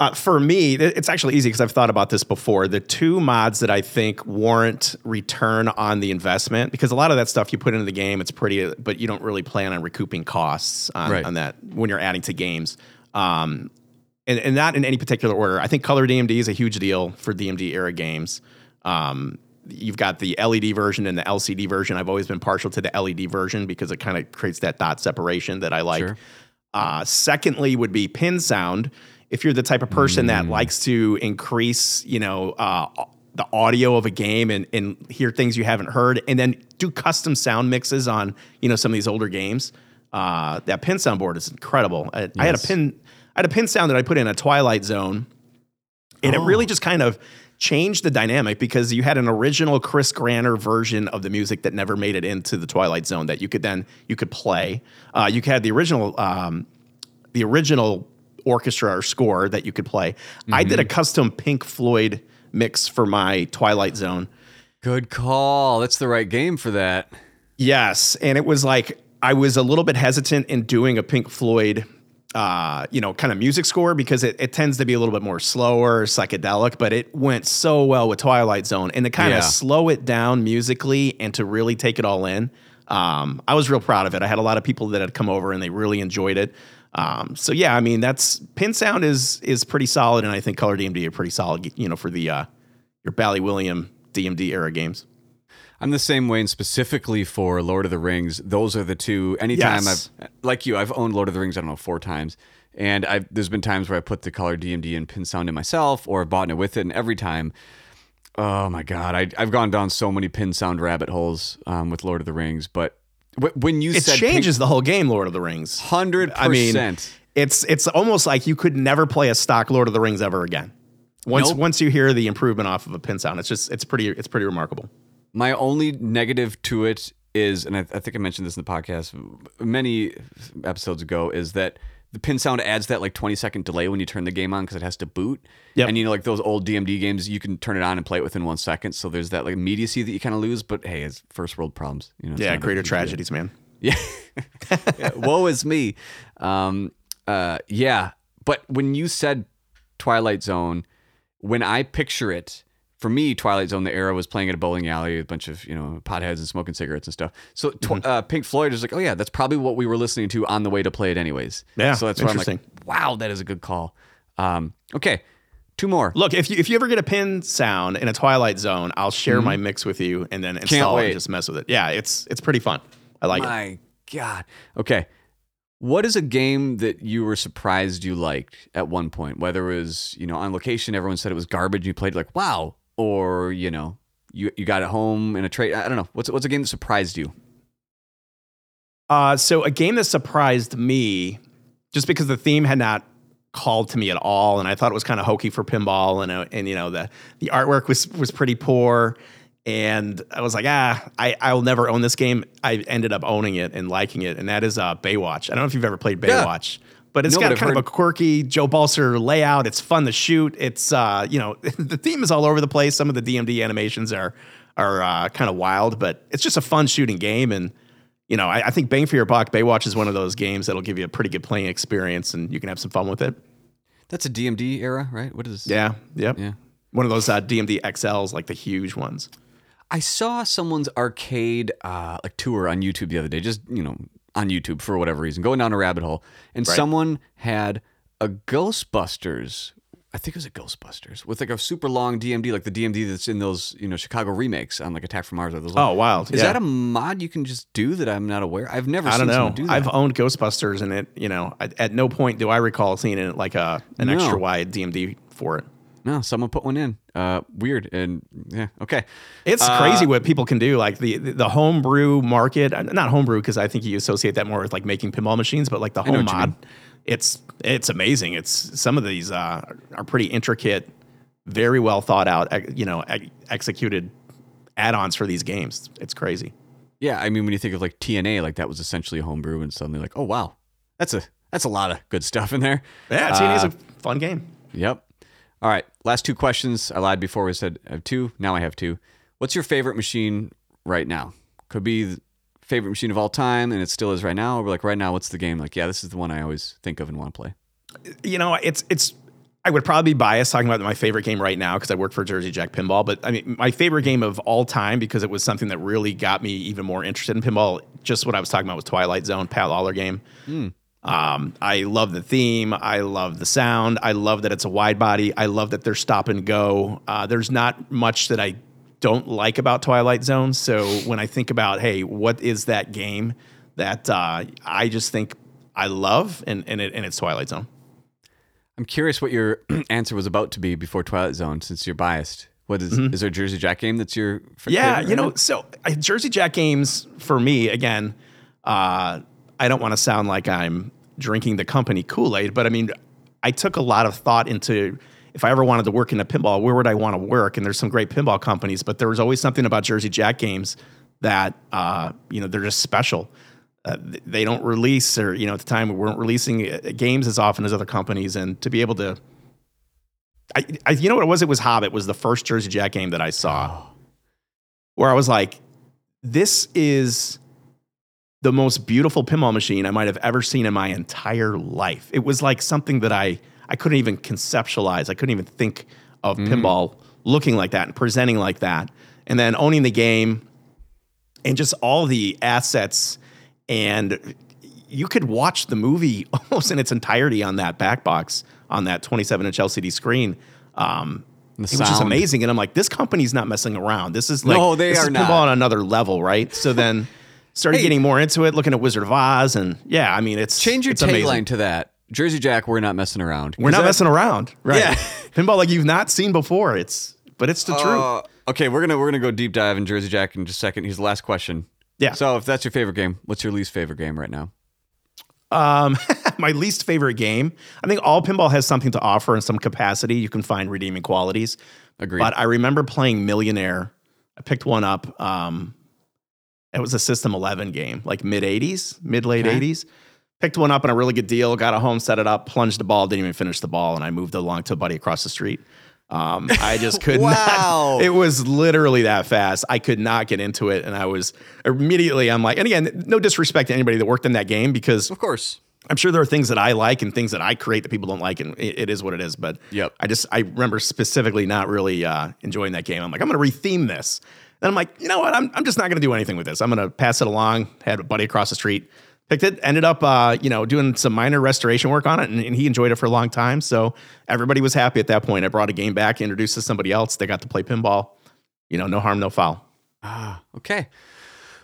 Uh, for me, it's actually easy because I've thought about this before. The two mods that I think warrant return on the investment, because a lot of that stuff you put into the game, it's pretty, but you don't really plan on recouping costs on, Right. on that when you're adding to games. Um, and, and not in any particular order. I think color DMD is a huge deal for DMD era games. Um, you've got the LED version and the LCD version. I've always been partial to the LED version because it kind of creates that dot separation that I like. Sure. Uh, secondly, would be pin sound. If you're the type of person that likes to increase, you know, uh, the audio of a game and, and hear things you haven't heard, and then do custom sound mixes on, you know, some of these older games, uh, that pin sound board is incredible. I, I had a pin, I had a pin sound that I put in a Twilight Zone And it really just kind of changed the dynamic because you had an original Chris Granner version of the music that never made it into the Twilight Zone that you could then you could play. Uh, you had the original um, the original orchestra or score that you could play. I did a custom Pink Floyd mix for my Twilight Zone. Good call. That's the right game for that. Yes, and it was like I was a little bit hesitant in doing a Pink Floyd, uh, you know, kind of music score because it, it tends to be a little bit more slower, psychedelic. But it went so well with Twilight Zone, and to kind Yeah. of slow it down musically and to really take it all in, um, I was real proud of it. I had a lot of people that had come over and they really enjoyed it. Um, so yeah, I mean that's Pin Sound is is pretty solid, and I think Color DMD are pretty solid, you know, for the uh, your Bally William DMD era games. I'm the same way, and specifically for Lord of the Rings, those are the two. Anytime Yes. I've, like you, I've owned Lord of the Rings, I don't know, four times. And I've, there's been times where I put the color DMD and pin sound in myself or I've bought it with it. And every time, oh my God, I, I've gone down so many pin sound rabbit holes um, with Lord of the Rings. But when you It said changes the whole game, Lord of the Rings. hundred I mean, percent, it's it's almost like you could never play a stock Lord of the Rings ever again. Once Nope. once you hear the improvement off of a pin sound, it's just it's pretty it's pretty remarkable. My only negative to it is, and I, I think I mentioned this in the podcast many episodes ago, is that the pin sound adds that like 20 second delay when you turn the game on because it has to boot. Yep. And you know, like those old DMD games, you can turn it on and play it within one second. So there's that like immediacy that you kind of lose. But hey, it's first world problems. You know, Yeah, creator deal. tragedies, man. Yeah. Yeah, Woe is me. Um, uh, yeah. But when you said Twilight Zone, when I picture it, for me, Twilight Zone, the era was playing at a bowling alley with a bunch of, you know, potheads and smoking cigarettes and stuff. So tw- Mm-hmm. uh, Pink Floyd is like, oh, yeah, that's probably what we were listening to on the way to play it, anyways. Yeah, So that's why I'm like, interesting. wow, that is a good call. Um, okay. Two more. Look, if you if you ever get a pin sound in a Twilight Zone, I'll share my mix with you and then install it and just mess with it. Yeah, it's it's pretty fun. I like it. My God. Okay. What is a game that you were surprised you liked at one point? Whether it was, you know, on location, everyone said it was garbage. You played like, wow. Or, you know, you, you got it home in a trade. I don't know. What's, what's a game that surprised you? Uh, so a game that surprised me, just because the theme had not called to me at all, and I thought it was kind of hokey for pinball, and uh, and you know the the artwork was was pretty poor, and I was like, ah, I I will never own this game. I ended up owning it and liking it, and that is uh, Baywatch. I don't know if you've ever played Yeah. But it's No, got but kind of a quirky Joe Balcer layout. It's fun to shoot. It's uh, you know, the theme is all over the place. Some of the DMD animations are are uh, kind of wild, but it's just a fun shooting game. And you know, I, I think bang for your buck, Baywatch is one of those games that'll give you a pretty good playing experience, and you can have some fun with it. That's a DMD era, right? What is this? Yeah, yep. Yeah. One of those uh, DMD XLs, like the huge ones. I saw someone's arcade uh, like tour on YouTube the other day, just you know, on YouTube for whatever reason, going down a rabbit hole, and Right. someone had a Ghostbusters. I think it was a Ghostbusters with like a super long DMD, like the DMD that's in those you know Chicago remakes on like Attack from Mars or those. Oh, wild. Is Yeah. that a mod you can just do that I'm not aware? I've never. I seen don't know. someone do that. I've owned Ghostbusters, and it, you know, at, at no point do I recall seeing it like a an No. extra wide DMD for it. No, someone put one in. Uh, weird and yeah, okay. It's Uh, crazy what people can do. Like the the, homebrew market, uh, not homebrew because I think you associate that more with like making pinball machines, but like the home mod. It's it's amazing. It's some of these uh, are pretty intricate, very well thought out, you know, executed add-ons for these games. It's crazy. Yeah, I mean, when you think of like TNA, like that was essentially a homebrew, and suddenly like, oh wow, that's a that's a lot of good stuff in there. Yeah, TNA is Uh, a fun game. Yep. All right, last two questions. I lied before. We said I have two. Now I have two. What's your favorite machine right now? Could be the favorite machine of all time, and it still is right now. Or like right now, what's the game? Like, yeah, this is the one I always think of and want to play. you know, it's it's. I would probably be biased talking about my favorite game right now because I work for Jersey Jack Pinball. But I mean, my favorite game of all time because it was something that really got me even more interested in pinball. Just what I was talking about was Twilight Zone, Pat Lawlor game. Hmm. Um, I love the theme. I love the sound. I love that it's a wide body. I love that they're stop and go. Uh, there's not much that I don't like about Twilight Zone. So when I think about, hey, what is that game that uh, I just think I love, and and, it, and it's Twilight Zone. I'm curious what your answer was about to be before Twilight Zone, since you're biased. What is- is there a Jersey Jack game that's your Yeah, you know, now? so uh, Jersey Jack games for me again. Uh, I don't want to sound like I'm drinking the company Kool Aid, but I mean, I took a lot of thought into if I ever wanted to work in a pinball, where would I want to work? And there's some great pinball companies, but there was always something about Jersey Jack games that uh, you know they're just special. Uh, they don't release, or you know, at the time we weren't releasing uh, games as often as other companies, and to be able to, I, I you know what it was? It was Hobbit was the first Jersey Jack game that I saw, where I was like, this is the most beautiful pinball machine I might have ever seen in my entire life. It was like something that I I couldn't even conceptualize. I couldn't even think of pinball looking like that and presenting like that. And then owning the game and just all the assets and you could watch the movie almost in its entirety on that back box on that 27 inch LCD screen. Um, it was just amazing, and I'm like, this company's not messing around. This is like, No, they this are is not. pinball on another level, right? So then started Hey. getting more into it, looking at Wizard of Oz, and yeah, I mean, it's Change your tagline to that. Jersey Jack, we're not messing around. We're not messing around, right? Yeah. pinball like you've not seen before. It's but it's the truth. Uh, okay, we're gonna we're gonna go deep dive in Jersey Jack in just a second. He's the last question. Yeah. So if that's your favorite game, what's your least favorite game right now? Um, my least favorite game. I think all pinball has something to offer in some capacity. You can find redeeming qualities. Agreed. But I remember playing Millionaire. I picked one up. Um, it was a System 11 game, like mid 80s, mid late Okay. 80s. Picked one up on a really good deal. Got it home, set it up, plunged the ball, didn't even finish the ball, and I moved along to a buddy across the street. Um, I just could Wow. not. It was literally that fast. I could not get into it, and I was immediately. I'm like, and again, no disrespect to anybody that worked in that game because of course. I'm sure there are things that I like and things that I create that people don't like, and it, it is what it is. But Yep. I just I remember specifically not really uh, enjoying that game. I'm like, I'm going to retheme this. Then I'm like, you know what? I'm I'm just not going to do anything with this. I'm going to pass it along. Had a buddy across the street, picked it, ended up uh, you know doing some minor restoration work on it, and, and he enjoyed it for a long time. So everybody was happy at that point. I brought a game back, introduced to somebody else. They got to play pinball. You know, no harm, no foul. Ah, Okay.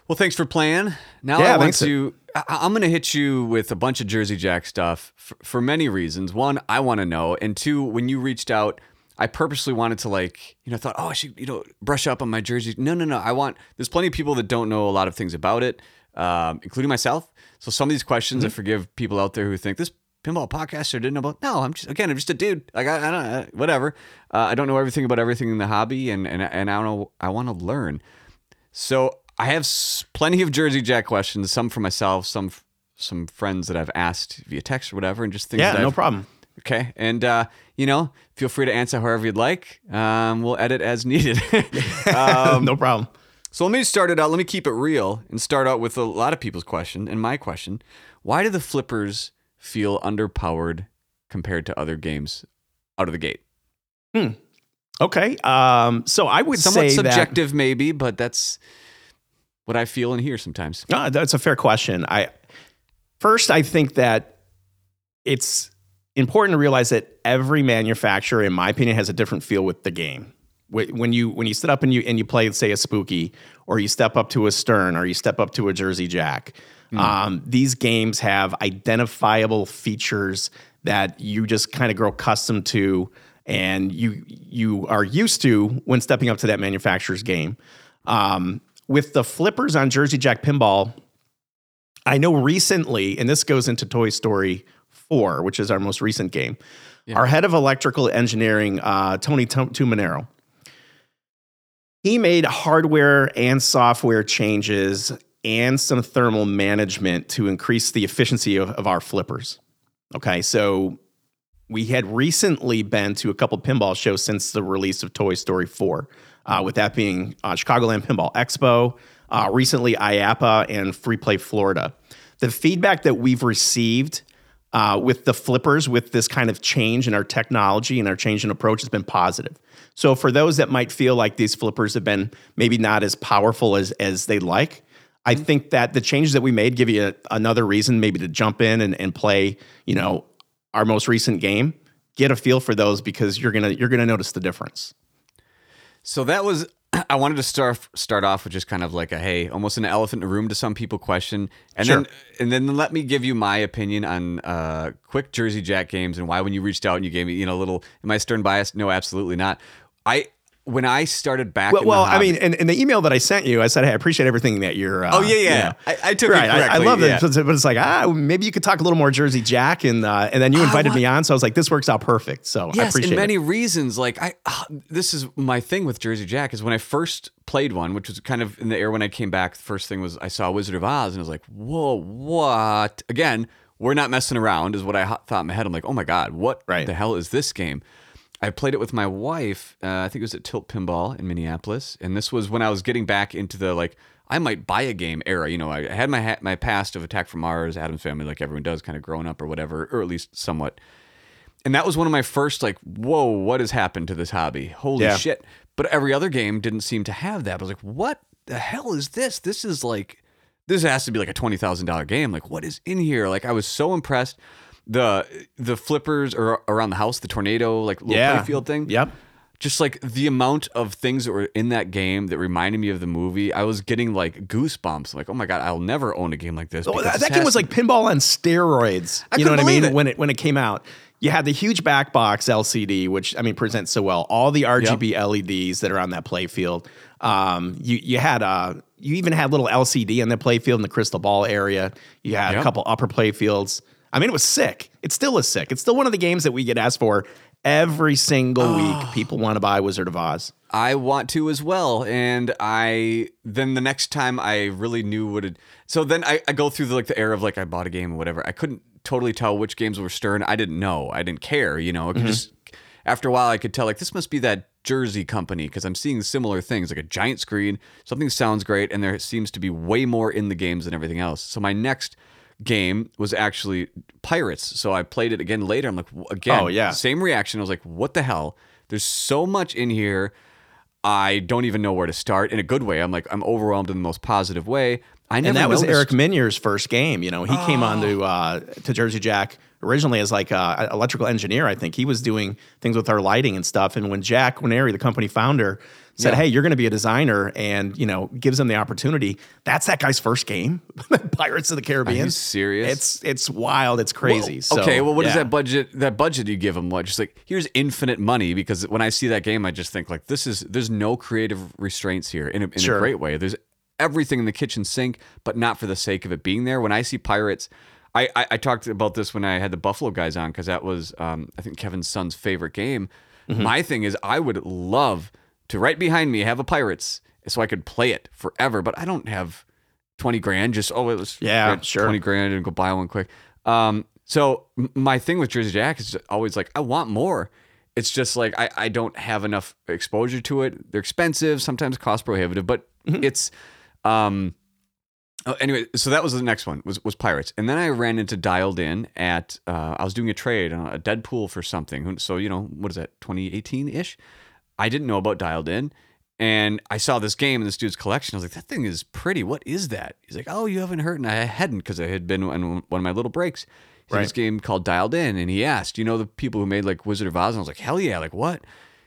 Well, thanks for playing. Now Yeah, I want to, I, I'm going to hit you with a bunch of Jersey Jack stuff for, for many reasons. One, I want to know, and two, when you reached out, I purposely wanted to like, you know, thought, oh, I should, you know, brush up on my Jersey. No, no, no. I want. There's plenty of people that don't know a lot of things about it, um, including myself. So some of these questions, Mm-hmm. I forgive people out there who think this pinball podcaster didn't know about. No, I'm just again, I'm just a dude. Like I, I don't, I, whatever. Uh, I don't know everything about everything in the hobby, and and and I don't know. I want to learn. So I have s- plenty of Jersey Jack questions. Some for myself, some some friends that I've asked via text or whatever, and just things. Yeah, that no I've- problem. Okay, and uh, you know, feel free to answer however you'd like. Um, we'll edit as needed. um, no problem. so let me start it out. Let me keep it real and start out with a lot of people's question and my question: Why do the flippers feel underpowered compared to other games out of the gate? Hmm. Okay. Um, so I would Somewhat say that. subjective, maybe, but that's what I feel and hear sometimes. No, that's a fair question. I first, I think that it's important to realize that every manufacturer, in my opinion, has a different feel with the game. When you when you sit up and you and you play, say, a spooky, or you step up to a Stern, or you step up to a Jersey Jack, um, these games have identifiable features that you just kind of grow accustomed to, and you you are used to when stepping up to that manufacturer's game. Um, with the flippers on Jersey Jack Pinball, I know recently, and this goes into Toy Story 4, which is our most recent game, our head of electrical engineering, uh, Tony Tum- Tumanero, he made hardware and software changes and some thermal management to increase the efficiency of, of our flippers. Okay, so we had recently been to a couple pinball shows since the release of Toy Story 4, uh, with that being uh, Chicagoland Pinball Expo, uh, recently IAAPA, and Free Play Florida. The feedback that we've received uh, with the flippers, with this kind of change in our technology and our change in approach, has been positive. So for those that might feel like these flippers have been maybe not as powerful as as they'd like, I think that the changes that we made give you a, another reason maybe to jump in and, and play, you know, our most recent game. Get a feel for those because you're gonna you're gonna notice the difference. So that was I wanted to start start off with just kind of like a hey, almost an elephant in the room to some people question, and Sure. then and then let me give you my opinion on uh, quick Jersey Jack games and why when you reached out and you gave me you know a little am I stern biased? No, absolutely not. I when I started back. Well, well I mean, in, in the email that I sent you, I said, "Hey, I appreciate everything that you're." Uh, Oh, yeah, yeah. you know. I- I took it right. I, I love yeah. it, but it's like ah, maybe you could talk a little more Jersey Jack, and uh, and then you invited want- me on, so I was like, this works out perfect. So I yes, appreciate in many it. reasons. Like I, ah, this is my thing with Jersey Jack is when I first played one, which was kind of in the air when I came back. The first thing was I saw Wizard of Oz, and I was like, "Whoa, what?" Again, we're not messing around, is what I ho- thought in my head. I'm like, "Oh my god, what Right. the hell is this game?" I played it with my wife. Uh, I think it was at Tilt Pinball in Minneapolis, and this was when I was getting back into the like I might buy a game era. You know, I had my ha- my past of Attack from Mars, Addams Family, like everyone does, kind of growing up or whatever, or at least somewhat. And that was one of my first like, whoa, what has happened to this hobby? Holy Yeah. shit! But every other game didn't seem to have that. I was like, what the hell is this? This is like, this has to be like a twenty thousand dollar game. Like, what is in here? Like, I was so impressed. The the flippers or around the house, the tornado like little Yeah. playfield thing. Yep. Just like the amount of things that were in that game that reminded me of the movie, I was getting like goosebumps. Like, oh my god, I'll never own a game like this. Oh, that, game was to- like pinball on steroids. I you know what I mean? it. When it when it came out, you had the huge back box LCD, which I mean presents so well. All the RGB LEDs that are on that playfield. Um, you you had uh you even had little LCD in the playfield in the crystal ball area. You had a couple upper playfields. I mean, it was sick. It still is sick. It's still one of the games that we get asked for every single week. Ah. People want to buy Wizard of Oz. I want to as well. And I then the next time I really knew what it so then I, I go through the like the era of like I bought a game or whatever. I couldn't totally tell which games were Stern. I didn't know. I didn't care, you know. Could mm-hmm. just after a while I could tell like this must be that Jersey company because I'm seeing similar things like a giant screen, something sounds great, and there seems to be way more in the games than everything else. So my next game was actually Pirates. So I played it again later. I'm like, again, Oh, yeah. same reaction. I was like, what the hell? There's so much in here. I don't even know where to start in a good way. I'm like, I'm overwhelmed in the most positive way. I never and that was Eric Meunier's first game. You know, he came on to uh, to Jersey Jack originally as like a electrical engineer. I think he was doing things with our lighting and stuff. And when Jack Guarnieri, the company founder, said, Yeah. "Hey, you're going to be a designer," and you know, gives him the opportunity. That's that guy's first game, Pirates of the Caribbean. you serious? It's it's wild. It's crazy. Well, So, okay, well, what is yeah. that budget? That budget you give them? What? Just like here's infinite money because when I see that game, I just think like this is there's no creative restraints here in a, in Sure. a great way. There's everything in the kitchen sink, but not for the sake of it being there. When I see pirates, I I, I talked about this when I had the Buffalo guys on because that was um, I think Kevin's son's favorite game. Mm-hmm. My thing is I would love to right behind me have a pirates so I could play it forever, but I don't have. 20 grand just oh it was Yeah, grand, sure. 20 grand and go buy one quick um so my thing with jersey jack is always like i want more it's just like i, I don't have enough exposure to it they're expensive sometimes cost prohibitive but Mm-hmm. it's um oh, anyway so that was the next one was, was pirates and then i ran into dialed in at uh, i was doing a trade on a deadpool for something so you know what is that 2018-ish I didn't know about Dialed In. And I saw this game in this dude's collection. I was like, that thing is pretty. What is that? He's like, oh, you haven't heard. And I hadn't because I had been on one of my little breaks. He Right. this game called Dialed In. And he asked, you know, the people who made like Wizard of Oz? And I was like, hell yeah. Like, what?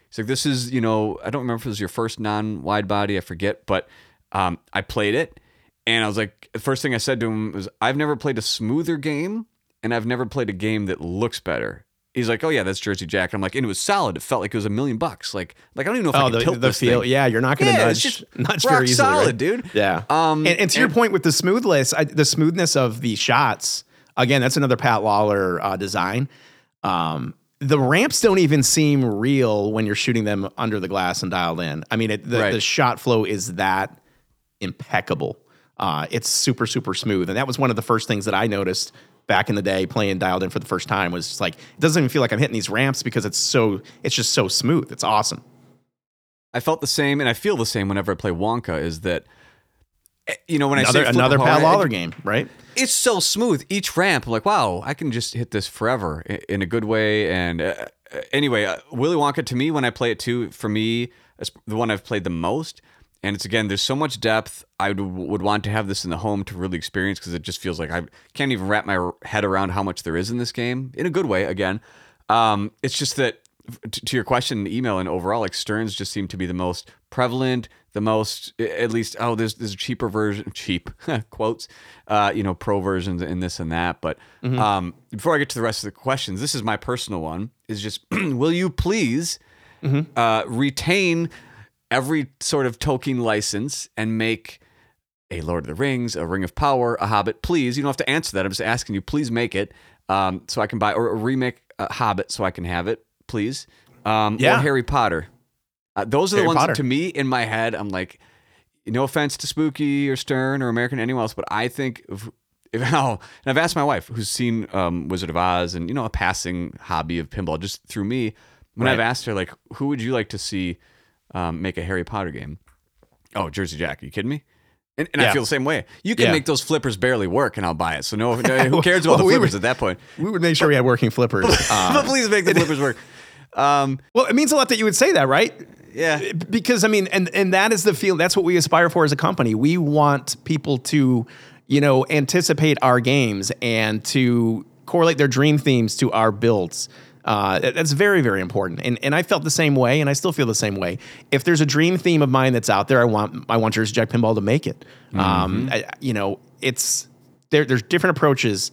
He's like, this is, you know, I don't remember if it was your first non wide body. I forget. But um, I played it. And I was like, the first thing I said to him was, I've never played a smoother game. And I've never played a game that looks better. He's like, oh yeah, that's Jersey Jack. I'm like, and it was solid. It felt like it was a million bucks. Like, like I don't even know if I Oh, can the, tilt the this feel. thing. Yeah, you're not going to Yeah, nudge, it's just nudge rock very easily, solid, right? dude. Yeah. Um, and, and to your point with the smoothness, I, the smoothness of the shots. Again, that's another Pat Lawlor uh, design. Um, the ramps don't even seem real when you're shooting them under the glass and dialed in. I mean, it, the, Right. the shot flow is that impeccable. Uh, it's super super smooth, and that was one of the first things that I noticed back in the day playing dialed in for the first time. Was just like it doesn't even feel like I'm hitting these ramps because it's so it's just so smooth. It's awesome. I felt the same, and I feel the same whenever I play Wonka. Is that eh, you know when Another I say another a Pat Lawlor game, right? It's so smooth. Each ramp, I'm like, wow, I can just hit this forever in a good way. And uh, anyway, uh, Willy Wonka to me, when I play it too, for me, the one I've played the most. And it's again, there's so much depth. I would, would want to have this in the home to really experience because it just feels like I can't even wrap my head around how much there is in this game in a good way. Again, um, it's just that t- to your question, email and overall, like Sterns just seemed to be the most prevalent, the most at least. Oh, there's there's a cheaper version, cheap quotes, uh, you know, pro versions and this and that. But um, before I get to the rest of the questions, this is my personal one. Is just, will you please uh, retain every sort of Tolkien license and make a Lord of the Rings, a Ring of Power, a Hobbit. Please, you don't have to answer that. I'm just asking you. Please make it um, so I can buy, or a remake a Hobbit so I can have it. Please, um, or Harry Potter. Uh, those are the ones Potter. that, to me in my head. I'm like, no offense to Spooky or Stern or American anyone else, but I think if, if oh, and I've asked my wife who's seen um, Wizard of Oz and you know a passing hobby of pinball just through me. When I've asked her like, who would you like to see um, make a Harry Potter game? Oh, Jersey Jack. Are you kidding me? And, and I feel the same way. You can Yeah. make those flippers barely work, and I'll buy it. So no, no who cares about Well, the we flippers were- at that point? We would make sure we had working flippers. Uh, but please make the flippers work. Um, well, it means a lot that you would say that, right? yeah. because I mean, and and that is the feel. That's what we aspire for as a company. We want people to, you know, anticipate our games and to correlate their dream themes to our builds. Uh, that's very very important. And and I felt the same way, and I still feel the same way. If there's a dream theme of mine that's out there, I want I want Jersey Jack Pinball to make it. Um, I, you know, it's there. There's different approaches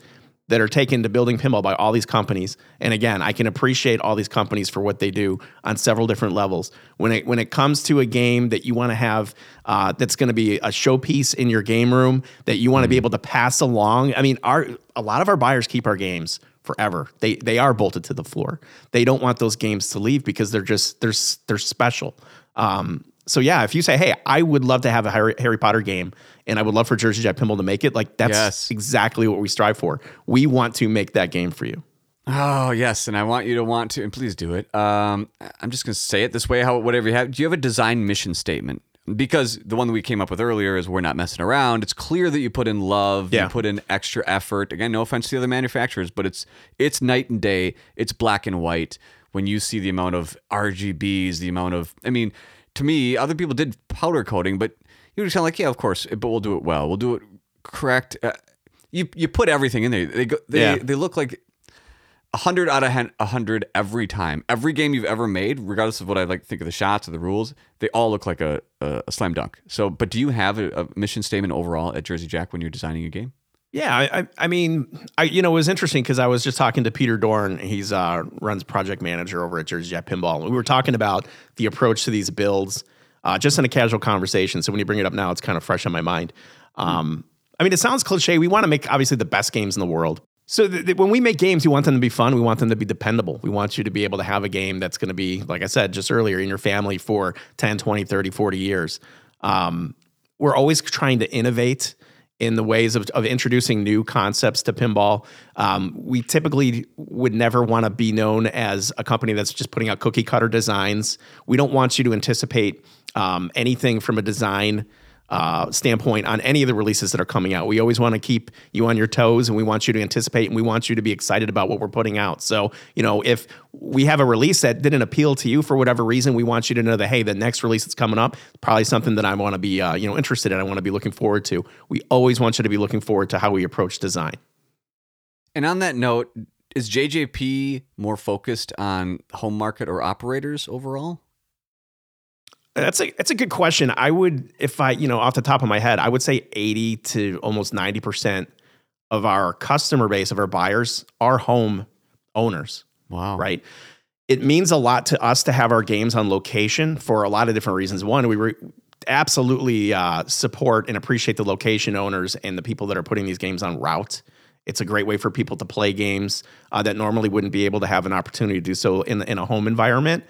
that are taken to building pinball by all these companies. And again, I can appreciate all these companies for what they do on several different levels. When it when it comes to a game that you want to have uh, that's going to be a showpiece in your game room that you want to be able to pass along. I mean, our a lot of our buyers keep our games forever. They they are bolted to the floor. They don't want those games to leave because they're just they're they're special. Um, so yeah, if you say, "Hey, I would love to have a Harry, Harry Potter game, and I would love for Jersey Jack Pinball to make it," like that's Yes. exactly what we strive for. We want to make that game for you. Oh yes, and I want you to want to, and please do it. Um, I'm just gonna say it this way. How whatever you have. Do you have a design mission statement? Because the one that we came up with earlier is we're not messing around. It's clear that you put in love, Yeah. you put in extra effort. Again, no offense to the other manufacturers, but it's it's night and day. It's black and white. When you see the amount of RGBs, the amount of, I mean, to me, other people did powder coating, but you were just kind of like, yeah, of course, but we'll do it well. We'll do it correct. Uh, you you put everything in there. They go, they Yeah. they look like a hundred out of a hundred every time. Every game you've ever made, regardless of what I like think of the shots or the rules, they all look like a, a, a slam dunk. So, but do you have a, a mission statement overall at Jersey Jack when you're designing a game? Yeah, I, I, I mean, I, you know, it was interesting because I was just talking to Peter Dorn. He's uh, runs project manager over at Jersey Jack Pinball. We were talking about the approach to these builds, uh, just in a casual conversation. So when you bring it up now, it's kind of fresh on my mind. Um, I mean, it sounds cliche. We want to make obviously the best games in the world. So th- th- when we make games, we want them to be fun. We want them to be dependable. We want you to be able to have a game that's going to be, like I said just earlier, in your family for 10, 20, 30, 40 years. Um, we're always trying to innovate in the ways of, of introducing new concepts to pinball. Um, we typically would never want to be known as a company that's just putting out cookie cutter designs. We don't want you to anticipate um, anything from a design uh, standpoint on any of the releases that are coming out. We always want to keep you on your toes and we want you to anticipate and we want you to be excited about what we're putting out. So, you know, if we have a release that didn't appeal to you for whatever reason, we want you to know that, hey, the next release that's coming up, probably something that I want to be, uh, you know, interested in. I want to be looking forward to. We always want you to be looking forward to how we approach design. And on that note, is JJP more focused on home market or operators overall? That's a that's a good question. I would, if I, you know, off the top of my head, I would say eighty to almost ninety percent of our customer base of our buyers are home owners. Wow. right? It means a lot to us to have our games on location for a lot of different reasons. One, we re- absolutely uh, support and appreciate the location owners and the people that are putting these games on route. It's a great way for people to play games uh, that normally wouldn't be able to have an opportunity to do so in, in a home environment.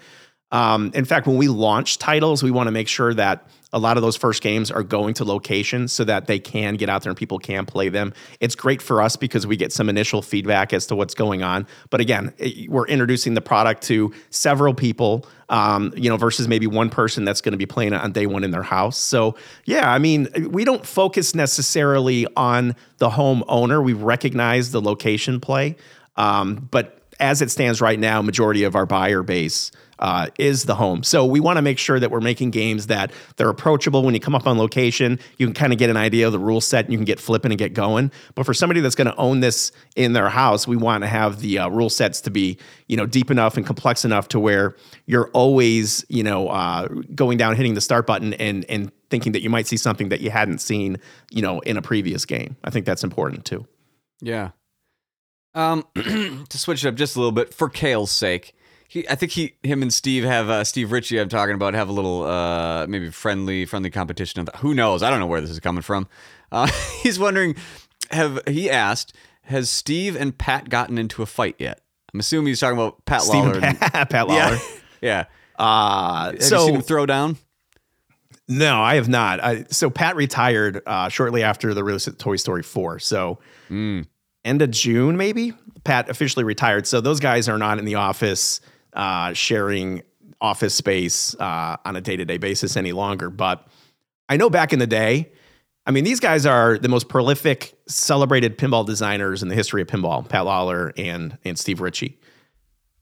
Um, in fact, when we launch titles, we want to make sure that a lot of those first games are going to locations so that they can get out there and people can play them. It's great for us because we get some initial feedback as to what's going on. But again, it- we're introducing the product to several people, um, you know, versus maybe one person that's going to be playing it on day one in their house. So yeah, I mean, we don't focus necessarily on the home owner. We recognize the location play, um, but as it stands right now, majority of our buyer base uh, is the home. So we want to make sure that we're making games that they're approachable. When you come up on location, you can kind of get an idea of the rule set and you can get flipping and get going. But for somebody that's going to own this in their house, we want to have the uh, rule sets to be you know deep enough and complex enough to where you're always you know uh, going down, hitting the start button, and and thinking that you might see something that you hadn't seen you know in a previous game. I think that's important too. Yeah. Um, to switch it up just a little bit, for Kale's sake, he, I think he, him and Steve have uh, Steve Ritchie. I'm talking about have a little uh, maybe friendly, friendly competition. Of who knows? I don't know where this is coming from. Uh, he's wondering, have he asked, has Steve and Pat gotten into a fight yet? I'm assuming he's talking about Pat Steve Lawlor. and and- Pat, Pat Lawlor. Yeah, yeah. Uh, Have so you seen him throw down? No, I have not. I, so Pat retired uh, shortly after the release of Toy Story 4. So end of June, maybe Pat officially retired. So those guys are not in the office uh, sharing office space uh, on a day to day basis any longer. But I know back in the day, I mean, these guys are the most prolific, celebrated pinball designers in the history of pinball. Pat Lawlor and and Steve Ritchie.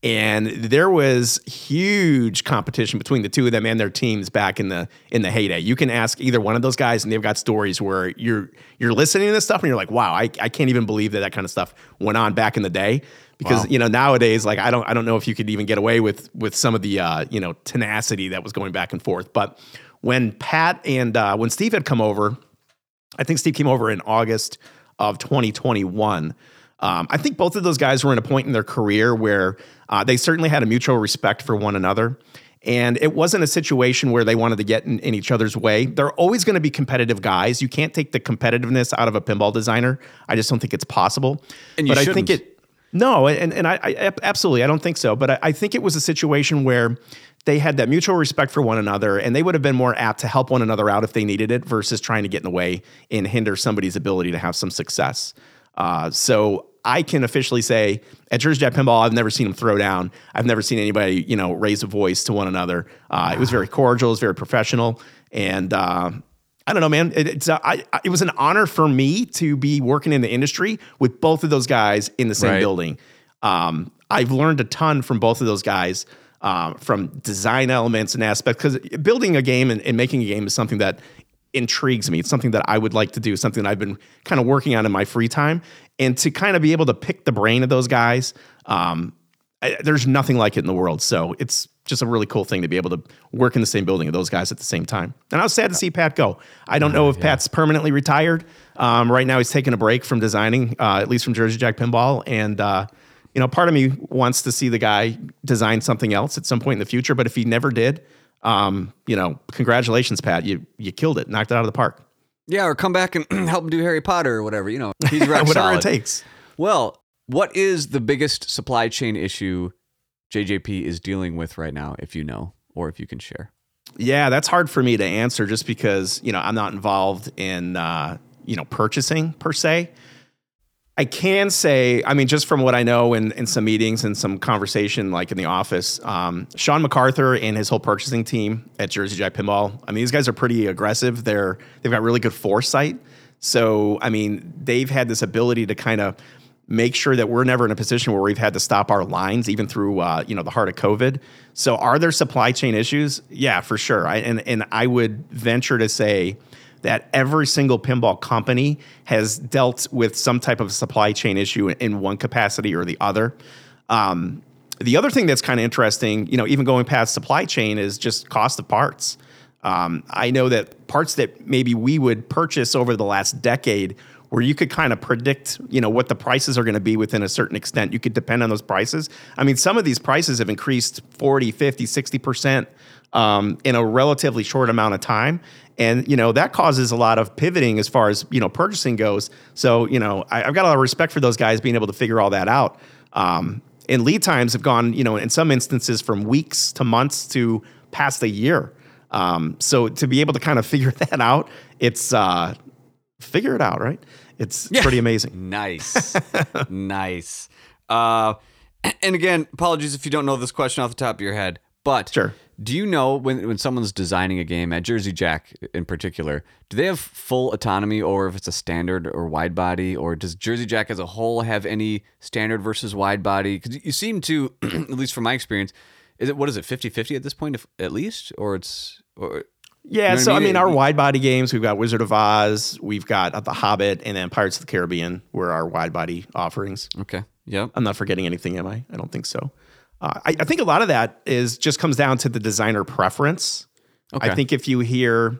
And there was huge competition between the two of them and their teams back in the in the heyday. You can ask either one of those guys, and they've got stories where you're you're listening to this stuff and you're like, wow, I, I can't even believe that that kind of stuff went on back in the day. Because you know nowadays, like I don't I don't know if you could even get away with with some of the uh, you know tenacity that was going back and forth. But when Pat and uh, when Steve had come over, I think Steve came over in August of 2021. Um, I think both of those guys were in a point in their career where uh, they certainly had a mutual respect for one another. And it wasn't a situation where they wanted to get in, in each other's way. They're always going to be competitive guys. You can't take the competitiveness out of a pinball designer. I just don't think it's possible. And you but I think shouldn't. it, no, and, and I, I absolutely, I don't think so. But I, I think it was a situation where they had that mutual respect for one another, and they would have been more apt to help one another out if they needed it, versus trying to get in the way and hinder somebody's ability to have some success. Uh, so I can officially say at Jersey Jack Pinball, I've never seen them throw down. I've never seen anybody, you know, raise a voice to one another. Uh, it was very cordial, it was very professional, and uh, I don't know, man. It, it's uh, I- it was an honor for me to be working in the industry with both of those guys in the same Right. building. Um, I've learned a ton from both of those guys, um, from design elements and aspects. Because building a game and, and making a game is something that intrigues me. It's something that I would like to do. Something that I've been kind of working on in my free time, and to kind of be able to pick the brain of those guys. Um, I, there's nothing like it in the world. So it's just a really cool thing to be able to work in the same building with those guys at the same time. And I was sad to see Pat go. I don't know if Pat's permanently retired. Um, right now, he's taking a break from designing, uh, at least from Jersey Jack Pinball. And, uh, you know, part of me wants to see the guy design something else at some point in the future. But if he never did, um, you know, congratulations, Pat. You you killed it, knocked it out of the park. Yeah, or come back and help him do Harry Potter or whatever. You know, he's rock Whatever solid. it takes. Well, what is the biggest supply chain issue JJP is dealing with right now, if you know, or if you can share? Yeah, that's hard for me to answer just because, you know, I'm not involved in, uh, you know, purchasing per se. I can say, I mean, just from what I know in, in some meetings and some conversation, like in the office, um, Sean MacArthur and his whole purchasing team at Jersey Jack Pinball. I mean, these guys are pretty aggressive. They're they've got really good foresight. So, I mean, they've had this ability to kind of make sure that we're never in a position where we've had to stop our lines, even through uh, you know the heart of COVID. So, are there supply chain issues? Yeah, for sure. I, and and I would venture to say that every single pinball company has dealt with some type of supply chain issue in one capacity or the other. Um, the other thing that's kind of interesting, you know, even going past supply chain, is just cost of parts. Um, I know that parts that maybe we would purchase over the last decade, where you could kind of predict, you know, what the prices are going to be within a certain extent. You could depend on those prices. I mean, some of these prices have increased 40, 50, 60% um, in a relatively short amount of time. And, you know, that causes a lot of pivoting as far as, you know, purchasing goes. So, you know, I, I've got a lot of respect for those guys being able to figure all that out. Um, and lead times have gone, you know, in some instances from weeks to months to past a year. Um, so to be able to kind of figure that out, it's uh, figure it out, right? It's pretty amazing. Nice. nice. Uh, and again, apologies if you don't know this question off the top of your head, but Sure. do you know when, when someone's designing a game at Jersey Jack in particular, do they have full autonomy or if it's a standard or wide body, or does Jersey Jack as a whole have any standard versus wide body? Because you seem to, at least from my experience, is it what is it 50-50 at this point if, at least or it's or Yeah, know so I I mean? mean, our wide body games, we've got Wizard of Oz, we've got The Hobbit, and then Pirates of the Caribbean were our wide body offerings. okay yep I'm not forgetting anything, am I? I don't think so. Uh, I, I think a lot of that is just comes down to the designer preference. Okay. I think if you hear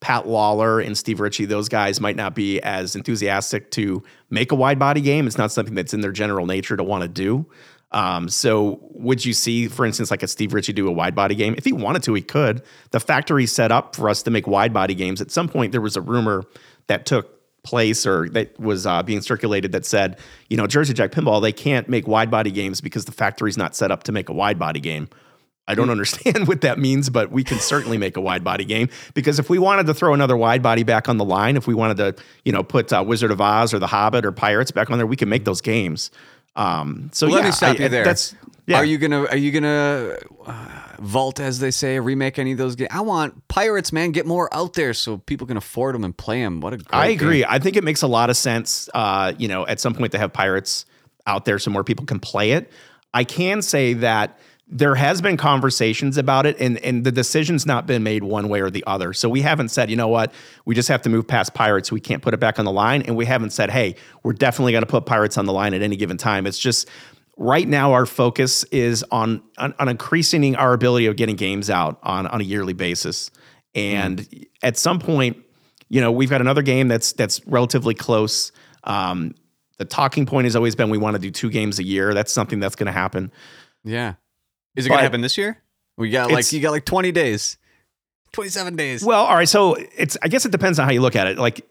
Pat Lawlor and Steve Ritchie, those guys might not be as enthusiastic to make a wide body game. It's not something that's in their general nature to want to do. Um, so would you see, for instance, like a Steve Ritchie do a wide body game? If he wanted to, he could. The factory set up for us to make wide body games. At some point, there was a rumor that took place or that was uh, being circulated that said, you know, Jersey Jack Pinball, they can't make wide body games because the factory's not set up to make a wide body game. I don't understand what that means, but we can certainly make a wide body game because if we wanted to throw another wide body back on the line, if we wanted to, you know, put uh, Wizard of Oz or The Hobbit or Pirates back on there, we can make those games. Um, so Well, yeah, let me stop I- you there. That's yeah. Are you gonna Are you gonna uh, vault, as they say, remake any of those games? I want Pirates, man. Get more out there so people can afford them and play them. What a great I agree. game. I think it makes a lot of sense. Uh, you know, at some point to have pirates out there so more people can play it. I can say that there has been conversations about it, and and the decision's not been made one way or the other. So we haven't said, you know what, we just have to move past pirates. We can't put it back on the line, and we haven't said, hey, we're definitely going to put pirates on the line at any given time. It's just right now our focus is on on, on increasing our ability of getting games out on on a yearly basis, and at some point you know, we've got another game that's that's relatively close. Um, the talking point has always been we want to do two games a year. That's something that's going to happen. Yeah. Is it gonna happen this year? We got like you got like twenty days, twenty seven days. Well, all right. So it's I guess it depends on how you look at it. Like,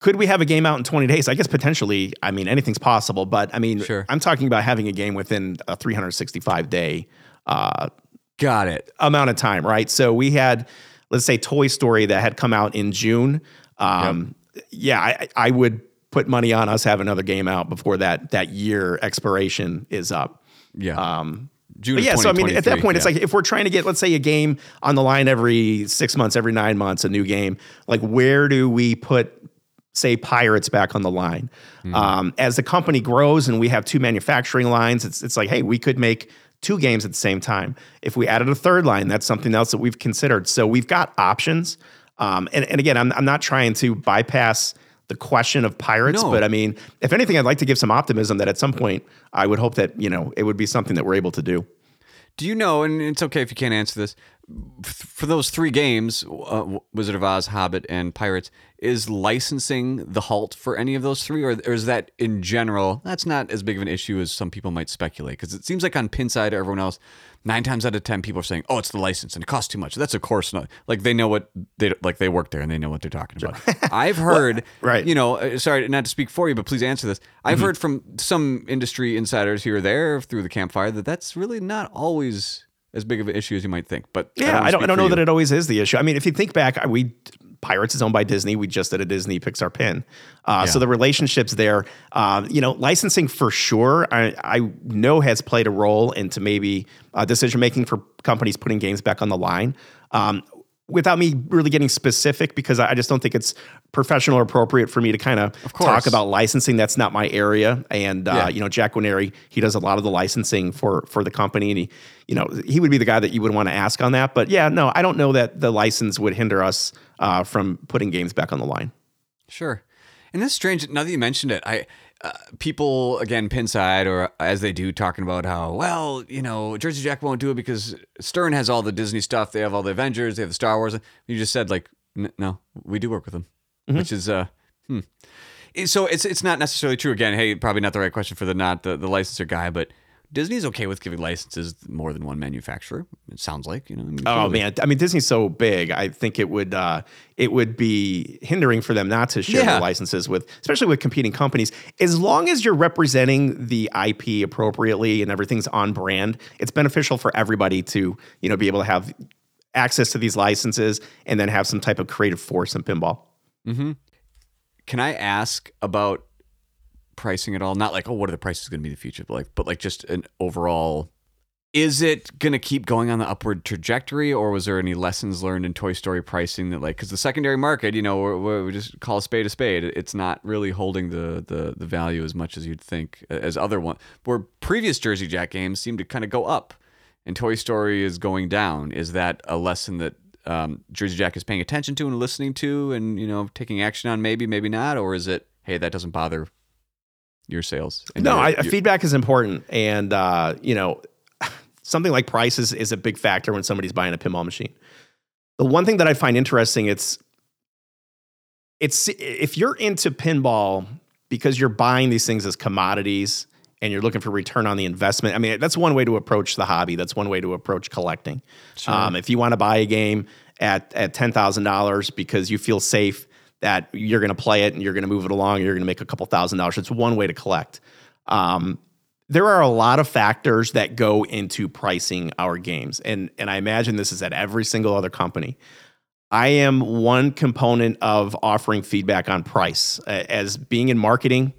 could we have a game out in 20 days? I guess potentially. I mean, anything's possible. But I mean, Sure. I'm talking about having a game within a 365 day uh, got it. amount of time, right? So we had, let's say, Toy Story that had come out in June. Um, Yeah, I, I would put money on us have another game out before that that year expiration is up. Yeah. Um, June. but yeah, so I mean, at that 2023, point, it's like if we're trying to get, let's say, a game on the line every six months, every nine months, a new game. Like, where do we put, say, Pirates back on the line? Hmm. Um, as the company grows and we have two manufacturing lines, it's it's like, hey, we could make two games at the same time. If we added a third line, that's something else that we've considered. So we've got options. Um, and, and again, I'm I'm not trying to bypass the question of pirates, No. but I mean, if anything, I'd like to give some optimism that at some point I would hope that you know it would be something that we're able to do. Do you know? And it's okay if you can't answer this. For those three games, uh, Wizard of Oz, Hobbit, and Pirates, is licensing the halt for any of those three, or, or is that in general? That's not as big of an issue as some people might speculate. Because it seems like on Pinside or everyone else, nine times out of ten, people are saying, "Oh, it's the license and it costs too much." That's of course not. Like they know what they like. They work there and they know what they're talking about. I've heard, right. You know, uh, sorry not to speak for you, but please answer this. I've Mm-hmm. heard from some industry insiders here or there through the campfire that that's really not always as big of an issue as you might think. But Yeah, I don't, I speak don't know you. that it always is the issue. I mean, if you think back, I- we Pirates is owned by Disney. We just did a Disney Pixar pin, uh, so the relationships there, um, you know, licensing for sure. I, I know has played a role into maybe uh, decision making for companies putting games back on the line. Um, without me really getting specific, because I just don't think it's professional or appropriate for me to kind of talk about licensing. That's not my area. And uh, Yeah. you know, Jack Guarnieri, he does a lot of the licensing for for the company, and he, you know, he would be the guy that you would want to ask on that. But yeah, no, I don't know that the license would hinder us uh, from putting games back on the line. Sure. And that's strange. Now that you mentioned it, I uh, people again pinside or as they do talking about how well you know Jersey Jack won't do it because Stern has all the Disney stuff. They have all the Avengers. They have the Star Wars. You just said like n- no, we do work with them, which is uh hmm. So it's it's not necessarily true. Again, hey, probably not the right question for the not the, the licensor guy, but Disney's okay with giving licenses more than one manufacturer. It sounds like you know. I mean, Oh man, I mean Disney's so big. I think it would uh, it would be hindering for them not to share Yeah. their licenses with, especially with competing companies. As long as you're representing the IP appropriately and everything's on brand, it's beneficial for everybody to you know be able to have access to these licenses and then have some type of creative force in pinball. Mm-hmm. Can I ask about pricing at all? Not like, oh, what are the prices going to be in the future, but like, but like just an overall. Is it going to keep going on the upward trajectory, or was there any lessons learned in Toy Story pricing that, like, because the secondary market, you know, we're, we just call a spade a spade. It's not really holding the the the value as much as you'd think as other one. Where previous Jersey Jack games seem to kind of go up, and Toy Story is going down. Is that a lesson that um, Jersey Jack is paying attention to and listening to, and you know, taking action on? Maybe, maybe not, or is it, hey, that doesn't bother your sales? And No, your- I, your- feedback is important, and uh, you know, something like price is, is a big factor when somebody's buying a pinball machine. The one thing that I find interesting, it's it's if you're into pinball because you're buying these things as commodities and you're looking for return on the investment, I mean, that's one way to approach the hobby. That's one way to approach collecting. Um, if you want to buy a game at at ten thousand dollars because you feel safe that you're going to play it and you're going to move it along, and you're going to make a couple thousand dollars. It's one way to collect. Um, there are a lot of factors that go into pricing our games, and and I imagine this is at every single other company. I am one component of offering feedback on price. As being in marketing,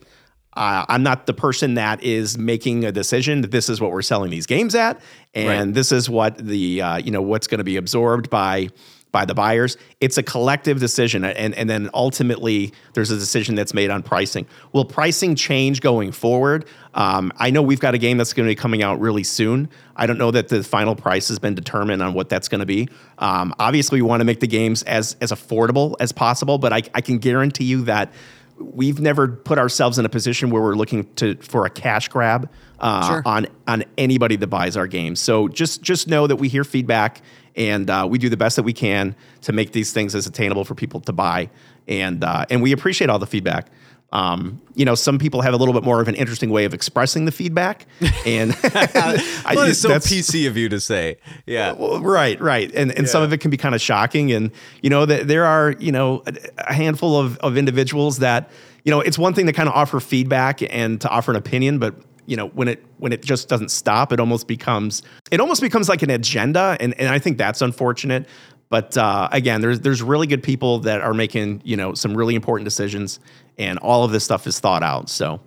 uh, I'm not the person that is making a decision that this is what we're selling these games at, and this is what the uh, you know what's going to be absorbed by by the buyers. It's a collective decision, and and then ultimately there's a decision that's made on pricing. Will pricing change going forward? Um, I know we've got a game that's going to be coming out really soon. I don't know that the final price has been determined on what that's going to be. Um, obviously, we want to make the games as as affordable as possible, but I, I can guarantee you that we've never put ourselves in a position where we're looking to for a cash grab uh, on on anybody that buys our games. So just just know that we hear feedback and uh, we do the best that we can to make these things as attainable for people to buy, and uh, and we appreciate all the feedback. Um, you know, some people have a little bit more of an interesting way of expressing the feedback, and I, Well, it's so that's- PC of you to say. Yeah. well, right, right, and and some of it can be kind of shocking, and you know that there are you know a, a handful of of individuals that you know it's one thing to kind of offer feedback and to offer an opinion, but you know when it when it just doesn't stop, it almost becomes it almost becomes like an agenda, and and I think that's unfortunate. But uh, again, there's there's really good people that are making you know some really important decisions, and all of this stuff is thought out. So.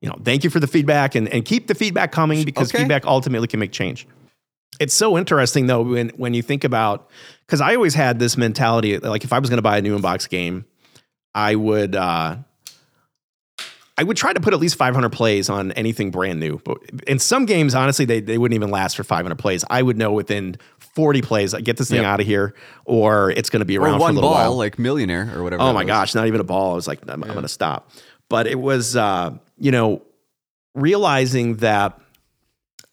You know, thank you for the feedback and, and keep the feedback coming because Okay. feedback ultimately can make change. It's so interesting though when when you think about because I always had this mentality like if I was going to buy a new inbox game, I would uh, I would try to put at least 500 plays on anything brand new. But in some games, honestly, they, they wouldn't even last for 500 plays. I would know within 40 plays, I get this thing Yep. out of here, or it's going to be Or around for a one little ball, while. like millionaire or whatever. Oh my was. gosh, not even a ball. I was like, I'm, I'm going to stop. But it was, uh, you know, realizing that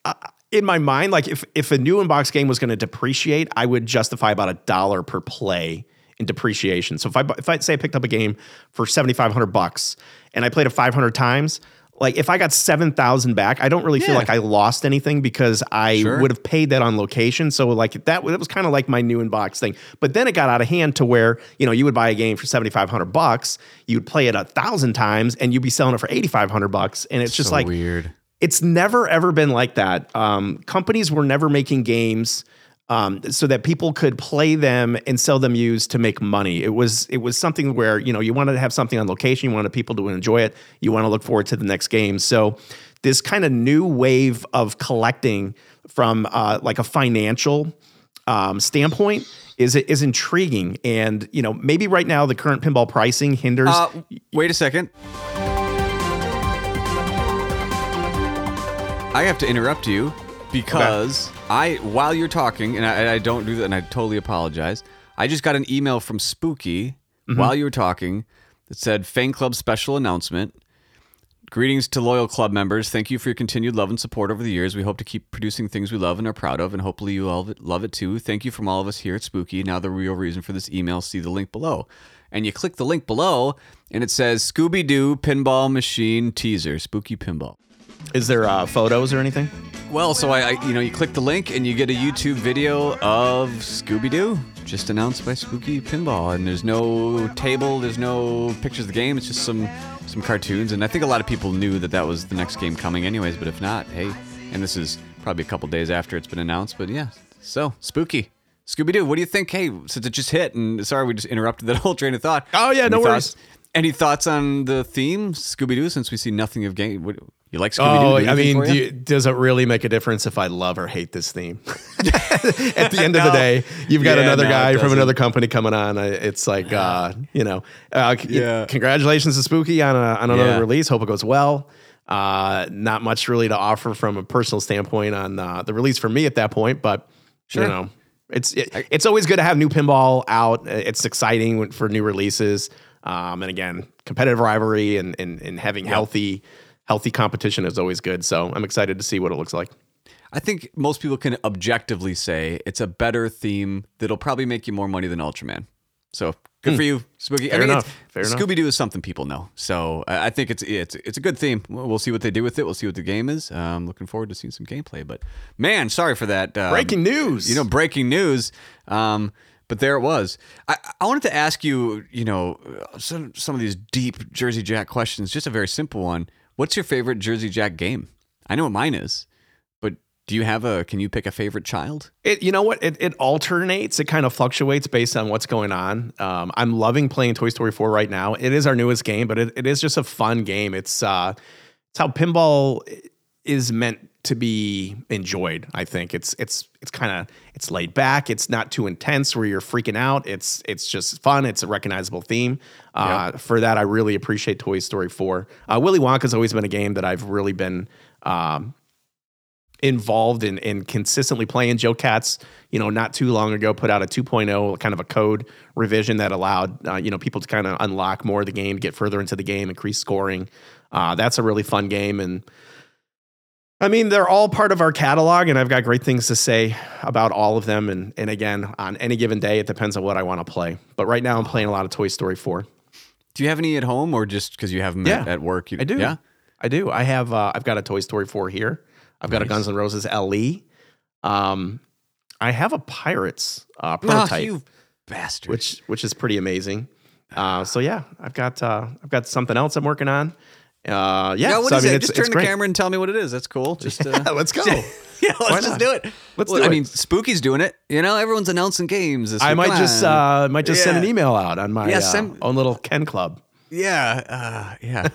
uh, in my mind, like if if a new inbox game was going to depreciate, I would justify about a dollar per play in depreciation. So if I if I say I picked up a game for seventy five hundred bucks and I played it five hundred times. Like if I got seven thousand back, I don't really feel like I lost anything because I Sure. would have paid that on location. So like that, that was kind of like my new inbox thing. But then it got out of hand to where you know you would buy a game for seventy five hundred bucks, you would play it a thousand times, and you'd be selling it for eighty five hundred bucks, and it's just So like weird. it's never ever been like that. Um, companies were never making games um, so that people could play them and sell them used to make money. It was it was something where you know you wanted to have something on location, you wanted people to enjoy it, you want to look forward to the next game. So this kind of new wave of collecting from uh, like a financial um, standpoint is is intriguing, and you know maybe right now the current pinball pricing hinders. Uh, wait a second. I have to interrupt you because I, while you're talking, and I, I don't do that, and I totally apologize. I just got an email from Spooky mm-hmm. while you were talking that said "Fan Club special announcement." Greetings to loyal club members. Thank you for your continued love and support over the years. We hope to keep producing things we love and are proud of, and hopefully you all love it too. Thank you from all of us here at Spooky. Now, the real reason for this email, see the link below. And you click the link below, and it says Scooby Doo Pinball Machine Teaser, Spooky Pinball. Is there uh, photos or anything? Well, so I, I, you know, you click the link and you get a YouTube video of Scooby Doo, just announced by Spooky Pinball, and there's no table, there's no pictures of the game. It's just some some cartoons, and I think a lot of people knew that that was the next game coming, anyways. But if not, hey, and this is probably a couple days after it's been announced, but yeah. So Spooky. Scooby Doo, what do you think? Hey, since it just hit, and sorry we just interrupted that whole train of thought. Oh, yeah, Any no worries. Any thoughts on the theme, Scooby Doo? Since we see nothing of game, what, you like Scooby Doo? Oh, I mean, do you, does it really make a difference if I love or hate this theme? At the end of the day, you've got Yeah, another no, guy from another company coming on. It's like, uh, you know, uh, Yeah. congratulations to Spooky on, a, on another release. Hope it goes well. Uh, not much really to offer from a personal standpoint on uh, the release for me at that point, but Sure. you know, it's it, it's always good to have new pinball out. It's exciting for new releases. Um, and again, competitive rivalry and and, and having healthy healthy competition is always good. So I'm excited to see what it looks like. I think most people can objectively say it's a better theme that'll probably make you more money than Ultraman. So Good for you, Spooky. I Fair enough. Fair. Scooby Doo is something people know, so I think it's it's it's a good theme. We'll see what they do with it. We'll see what the game is. Um, looking forward to seeing some gameplay. But man, sorry for that. Um, Breaking news. You know, breaking news. Um, but there it was. I, I wanted to ask you, you know, some some of these deep Jersey Jack questions. Just a very simple one. What's your favorite Jersey Jack game? I know what mine is, but do you have a? Can you pick a favorite child? It, you know what? It, it alternates. It kind of fluctuates based on what's going on. Um, I'm loving playing Toy Story 4 right now. It is our newest game, but it, it is just a fun game. It's uh, it's how pinball is meant to be enjoyed. I think it's it's it's kind of it's laid back. It's not too intense where you're freaking out. It's it's just fun. It's a recognizable theme. Uh, For that, I really appreciate Toy Story 4. Uh, Willy Wonka's always been a game that I've really been. Um, involved in, in consistently playing. Joe Katz, you know, not too long ago put out a 2.0 kind of a code revision that allowed, uh, you know, people to kind of unlock more of the game, get further into the game, increase scoring. Uh, that's a really fun game. And I mean, they're all part of our catalog, and I've got great things to say about all of them. And, and again, on any given day, it depends on what I want to play. But right now, I'm playing a lot of Toy Story 4. Do you have any at home, or just because you have them at, Yeah. at work? You, I do. Yeah. I do. I have. Uh, I've got a Toy Story four here. I've got a Guns N' Roses LE. Um, I have a Pirates uh, Oh, prototype, you bastard. which which is pretty amazing. Uh, so yeah, I've got uh, I've got something else I'm working on. Uh, yeah, yeah, what so, is I mean, it? Just turn the great. camera and tell me what it is. That's cool. Just uh, Yeah, let's go. yeah, let's just not? do it. Let's Well, do I it. mean, Spooky's doing it. You know, everyone's announcing games. I might just uh, might just send an email out on my Yeah, uh, send- own little Ken Club. Yeah, uh, yeah.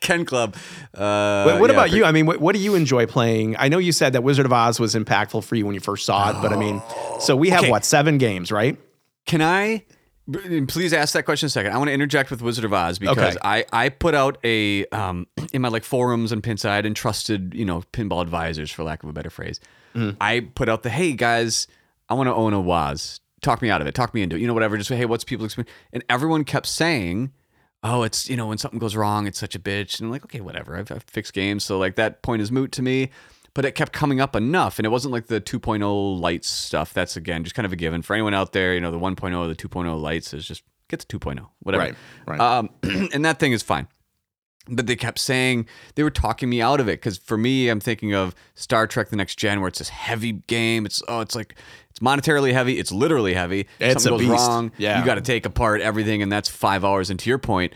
Ken Club. Uh, But what yeah, about pre- you? I mean, what, what do you enjoy playing? I know you said that Wizard of Oz was impactful for you when you first saw it, but I mean, so we have Okay. what seven games, right? Can I please ask that question a second? I want to interject with Wizard of Oz because Okay. I, I put out a um in my like forums and pinside and trusted you know pinball advisors for lack of a better phrase. Mm-hmm. I put out the hey guys, I want to own a Waz. Talk me out of it. Talk me into it. You know whatever. Just say hey, what's people's experience? And everyone kept saying. Oh, it's you know when something goes wrong, it's such a bitch, and I'm like, okay, whatever. I've, I've fixed games, so like that point is moot to me. But it kept coming up enough, and it wasn't like the 2.0 lights stuff. That's again just kind of a given for anyone out there. You know, the 1.0 or the 2.0 lights is just get the 2.0, whatever. Right, right. Um, and that thing is fine. But they kept saying they were talking me out of it because for me, I'm thinking of Star Trek: The Next Gen, where it's this heavy game. It's oh, it's like it's monetarily heavy. It's literally heavy. It's Something a goes beast. wrong. Yeah. you got to take apart everything, and that's five hours. And to your point,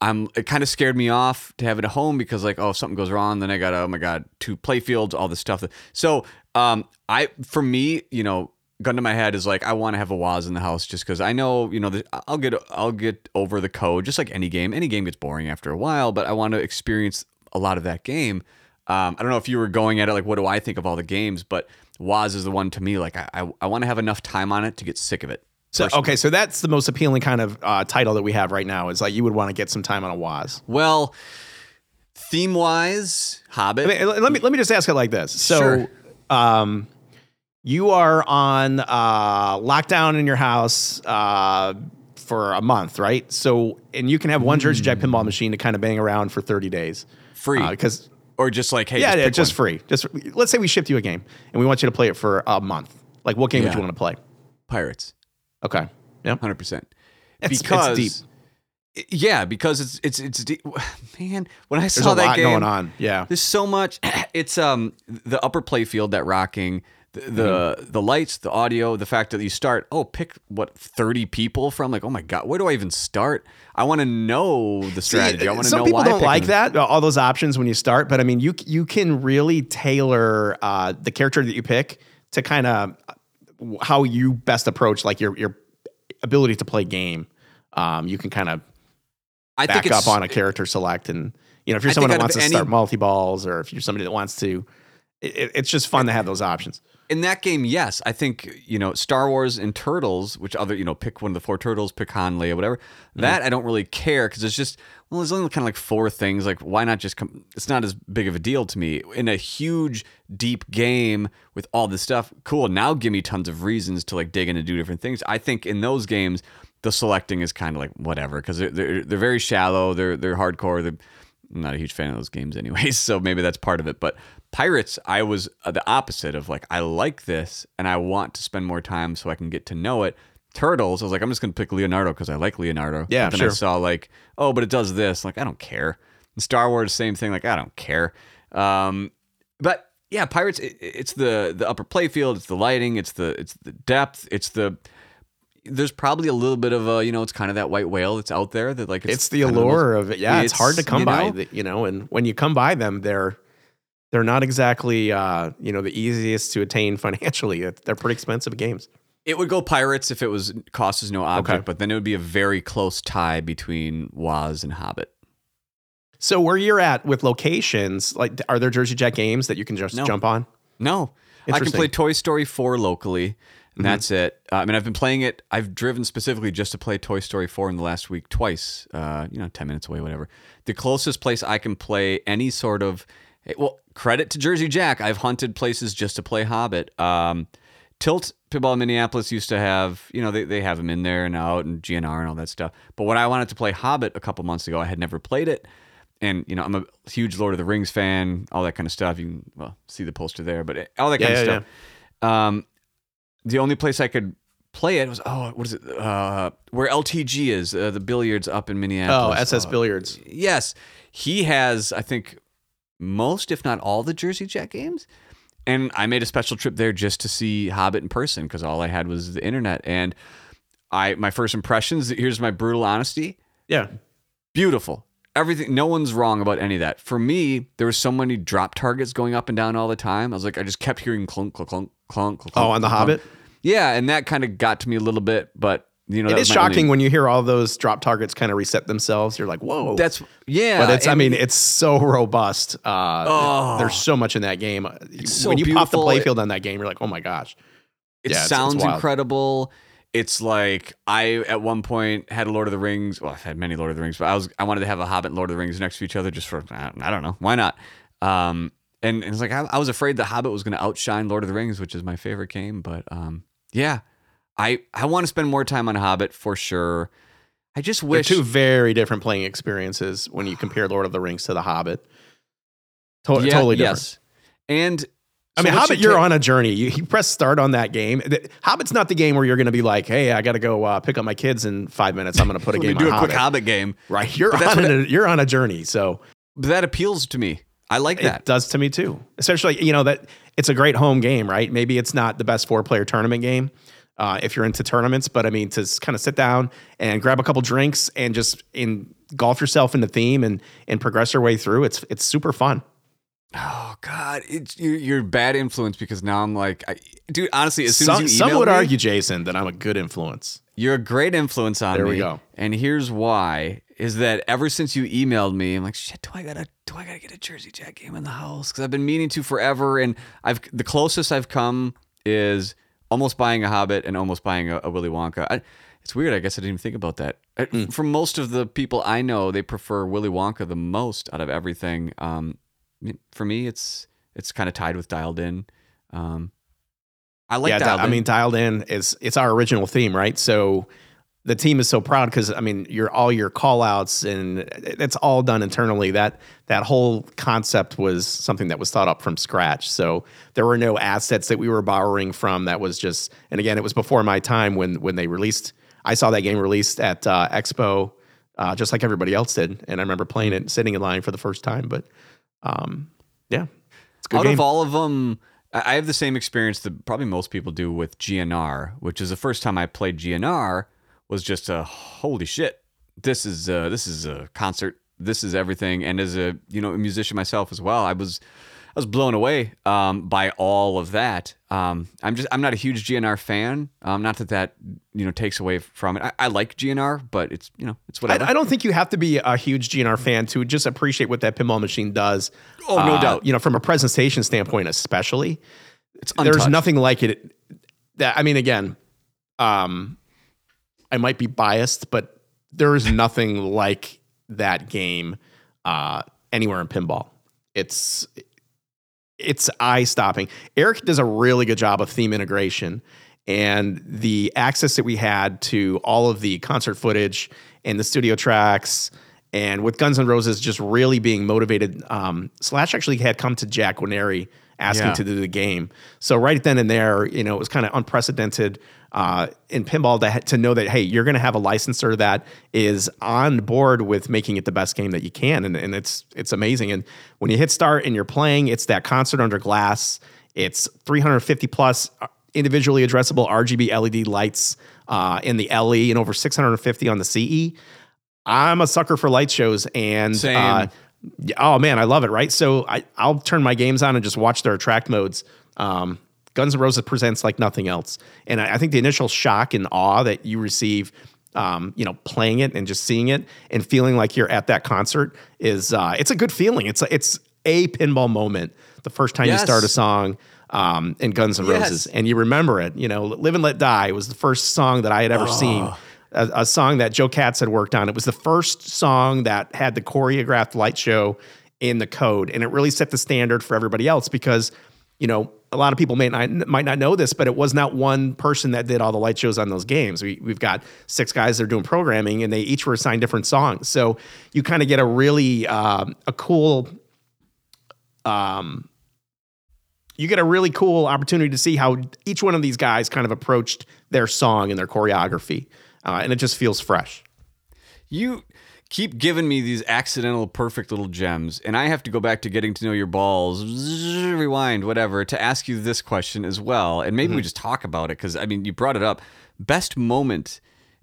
I'm it kind of scared me off to have it at home because like oh if something goes wrong then I got oh my god two play fields all this stuff. So um I for me you know gun to my head is like I want to have a Waz in the house just because I know you know that I'll get I'll get over the code just like any game. Any game gets boring after a while, but I want to experience a lot of that game. Um, I don't know if you were going at it like what do I think of all the games, but Waz is the one to me like I I, I want to have enough time on it to get sick of it. So okay, so that's the most appealing kind of uh, title that we have right now. Is like you would want to get some time on a Waz. Well, theme wise, Hobbit. I mean, let me let me just ask it like this. So, Sure. um, you are on uh, lockdown in your house uh, for a month, right? So, and you can have one Jersey Jack pinball machine to kind of bang around for thirty days, free because or just like hey yeah, just yeah, just free. Just let's say we shipped you a game and we want you to play it for a month. Like, what game would you want to play? pirates Okay, yeah, 100% It's- it's because deep. yeah because it's it's it's deep. man when i saw there's a that lot game going on. Yeah, there's so much it's um the upper play field that rocking the the, Mm-hmm. the lights the audio the fact that you start oh pick what 30 people from like oh my god where do i even start i want to know the strategy i want to Some know people why I don't pick like them. that, all those options when you start. But I mean, you you can really tailor uh, the character that you pick to kind of how you best approach like your your ability to play game. Um, you can kind of i back up on a character select, and you know if you're I someone that wants to any- start multi balls, or if you're somebody that wants to, it, it's just fun to have those options. in that game, yes, I think you know Star Wars and Turtles, which other you know pick one of the four turtles, pick Han, Leia, whatever. Mm-hmm. That I don't really care because it's just well, there's only kind of like four things. Like why not just come? It's not as big of a deal to me in a huge, deep game with all this stuff. Cool. Now give me tons of reasons to like dig in and do different things. I think in those games, the selecting is kind of like whatever because they're, they're they're very shallow. They're they're hardcore. They're, I'm not a huge fan of those games anyways, so maybe that's part of it. But Pirates, I was uh, the opposite of like I like this and I want to spend more time so I can get to know it Turtles, I was like, I'm just gonna pick Leonardo because I like Leonardo. Yeah, but then I saw like, oh, but it does this. Like, I don't care. And Star Wars, same thing. Like, I don't care. Um, but yeah, Pirates. It, it's the the upper playfield. It's the lighting. It's the it's the depth. It's the there's probably a little bit of a you know it's kind of that white whale that's out there that like It's, the of the allure of it. Yeah, it's, hard to come you by, know? you know, and when you come by them, they're they're not exactly uh, you know, the easiest to attain financially. They're pretty expensive games. It would go Pirates if it was cost is no object, Okay. but then it would be a very close tie between Waz and Hobbit. So where you're at with locations, like are there Jersey Jack games that you can just No. jump on? No, I can play Toy Story 4 locally, and that's it. Uh, I mean, I've been playing it. I've driven specifically just to play Toy Story 4 in the last week twice. Uh, you know, ten minutes away, whatever. The closest place I can play any sort of eh, well, credit to Jersey Jack. I've hunted places just to play Hobbit. Um, Tilt Pinball in Minneapolis used to have, you know, they, they have them in there and out and GNR and all that stuff. But when I wanted to play Hobbit a couple months ago, I had never played it. And, you know, I'm a huge Lord of the Rings fan, all that kind of stuff. You can, well, see the poster there, but it- all that kind Yeah, of yeah, stuff. Um, the only place I could play it was, oh, what is it? Uh, where LTG is, uh, the billiards up in Minneapolis. Oh, SS Uh, Billiards. Yes, he has. I think most, if not all, the Jersey Jack games. And I made a special trip there just to see Hobbit in person because all I had was the internet. And I, my first impressions. Here's my brutal honesty. Yeah. Beautiful. Everything. No one's wrong about any of that. For me, there were so many drop targets going up and down all the time. I was like, I just kept hearing clunk, clunk, clunk, clunk, clunk. Oh, on the clunk. Hobbit? Yeah, and that kind of got to me a little bit. But you know, It is my only- shocking when you hear all those drop targets kind of reset themselves. You're like, whoa. That's yeah. but it's, I mean, it's so robust. Uh, Oh. there's so much in that game. so when you pop the playfield on that game, you're like, oh my gosh. It Yeah, it's- it's sounds incredible. It's like I at one point had a Lord of the Rings. Well, I've had many Lord of the Rings, but I was I wanted to have a Hobbit and Lord of the Rings next to each other just for I I don't know why not. Um, and, and it's like I, I was afraid the Hobbit was going to outshine Lord of the Rings, which is my favorite game. But um, yeah, I I want to spend more time on Hobbit for sure. I just They're wish two very different playing experiences when you compare Lord of the Rings to The Hobbit. To- Yeah, totally different. Yes, and I mean, Hobbit, your you're on a journey. You, you press start on that game. The- Hobbit's not the game where you're going to be like, hey, I got to go uh, pick up my kids in five minutes. I'm going to put a game do a quick Hobbit. Hobbit game. Right. You're on, a, you're on a journey. So But that appeals to me. I like that. it does to me too. Especially, you know, that it's a great home game, right? Maybe it's not the best four player tournament game uh, if you're into tournaments, but I mean, to kind of sit down and grab a couple drinks and just engulf yourself in the theme and, and progress your way through, it's, it's super fun. Oh God, it's you're, you're bad influence because now I'm like, I, dude. Honestly, as soon as Some, you some would me, argue, Jason, that I'm a good influence. you're a great influence on There me. we go. And here's why: is that ever since you emailed me, I'm like, shit. Do I gotta? Do I gotta get a Jersey Jack game in the house? Because I've been meaning to forever, and I've the closest I've come is almost buying a Hobbit and almost buying a, a Willy Wonka. I, it's weird. I guess I didn't even think about that. Hmm. For most of the people I know, they prefer Willy Wonka the most out of everything. Um, for me, it's it's kind of tied with Dialed In. Um, I like yeah, Dialed I In. mean, dialed in is it's our original theme, right? So the team is so proud because I mean, your all your call outs and it's all done internally. That that whole concept was something that was thought up from scratch. So there were no assets that we were borrowing from. That was just, and again, it was before my time when when they released. I saw that game released at uh, Expo, uh, just like everybody else did, and I remember playing it, sitting in line for the first time. But um, yeah, it's good out game. of all of them, I I have the same experience that probably most people do with GNR, which is the first time I played GNR was just a holy shit. This is uh, this is a concert. This is everything. And as a you know a musician myself as well, I was I was blown away um, by all of that. Um, I'm just I'm not a huge GNR fan. Um, not that that you know takes away from it. I, I like GNR, but it's you know it's whatever. I, I don't think you have to be a huge GNR fan to just appreciate what that pinball machine does. Oh, no Uh, doubt. You know, from a presentation standpoint, especially, it's there's nothing like it. That I mean, again, um, I might be biased, but there is nothing like that game uh, anywhere in pinball. It's it's eye stopping. Eric does a really good job of theme integration and the access that we had to all of the concert footage and the studio tracks. And with Guns N' Roses just really being motivated, um, Slash actually had come to Jack Guarnieri asking Yeah. to do the game. So right then and there, you know, it was kind of unprecedented uh, in pinball to, to know that hey, you're going to have a licensor that is on board with making it the best game that you can, and, and it's it's amazing. And when you hit start and you're playing, it's that concert under glass. It's 350 plus uh, individually addressable RGB LED lights uh, in the LE and over 650 on the CE. I'm a sucker for light shows, and Same. Uh, oh man, I love it. Right, so I, I'll turn my games on and just watch their attract modes. Um, Guns N' Roses presents like nothing else, and I, I think the initial shock and awe that you receive, um, you know, playing it and just seeing it and feeling like you're at that concert is uh, it's a good feeling. It's a, it's a pinball moment. The first time Yes. you start a song um, in Guns N' Yes. Roses, and you remember it. You know, "Live and Let Die" was the first song that I had ever seen. A, a song that Joe Katz had worked on. It was the first song that had the choreographed light show in the code, and it really set the standard for everybody else because you know a lot of people may not might not know this, but it was not one person that did all the light shows on those games. We, we've got six guys that are doing programming, and they each were assigned different songs. So you kind of get a really um, a cool um, you get a really cool opportunity to see how each one of these guys kind of approached their song and their choreography, uh, and it just feels fresh. You keep giving me these accidental perfect little gems, and I have to go back to getting to know your balls, rewind, whatever, to ask you this question as well. And maybe we just talk about it because I mean, you brought it up. Best moment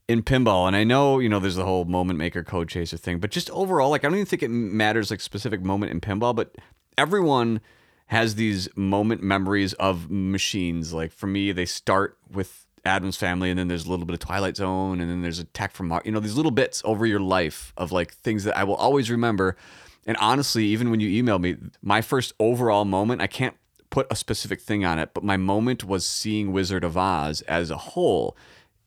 in pinball, and I know you know there's the whole moment maker code chaser thing, but just overall, like I don't even think it matters like specific moment in pinball, but everyone has these moment memories of machines. Like for me, they start with Addams Family, and then there's a little bit of Twilight Zone, and then there's Attack from. You know, these little bits over your life of like things that I will always remember. And honestly, even when you emailed me, my first overall moment, I can't put a specific thing on it, but my moment was seeing Wizard of Oz as a whole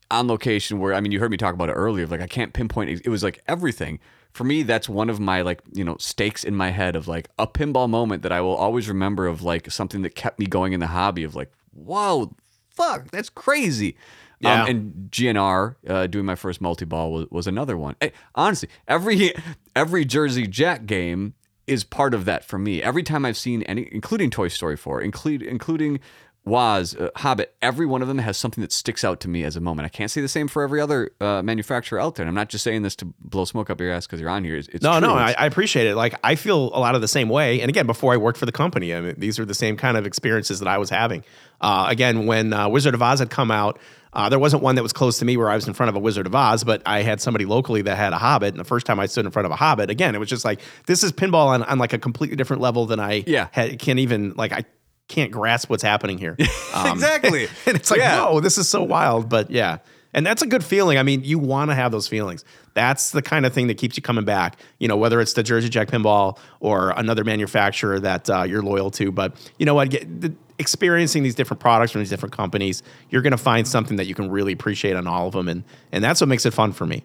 on location where I mean you heard me talk about it earlier like I can't pinpoint it was like everything for me that's one of my like you know stakes in my head of like a pinball moment that I will always remember of like something that kept me going in the hobby of like wow fuck that's crazy. Yeah. um, and GNR uh, doing my first multi-ball was, was another one. Eh, honestly every every Jersey Jack game is part of that for me. Every time I've seen any including Toy Story 4 include including Waz, uh, Hobbit, every one of them has something that sticks out to me as a moment. I can't say the same for every other uh, manufacturer out there. And I'm not just saying this to blow smoke up your ass because you're on here. It's, it's No, true. no, I, I appreciate it. Like I feel a lot of the same way. And again, before I worked for the company, I mean, these are the same kind of experiences that I was having. Uh, again, when uh, Wizard of Oz had come out, uh, there wasn't one that was close to me where I was in front of a Wizard of Oz, but I had somebody locally that had a Hobbit. And the first time I stood in front of a Hobbit, again, it was just like this is pinball on, on like a completely different level than I Yeah. had, can't even like I can't grasp what's happening here. Um, Exactly. and it's like, Yeah. whoa, this is so wild. But yeah. And that's a good feeling. I mean, you want to have those feelings. That's the kind of thing that keeps you coming back. You know, whether it's the Jersey Jack Pinball or another manufacturer that uh, you're loyal to. But you know what? Get, the, experiencing these different products from these different companies, you're going to find something that you can really appreciate on all of them, and and that's what makes it fun for me.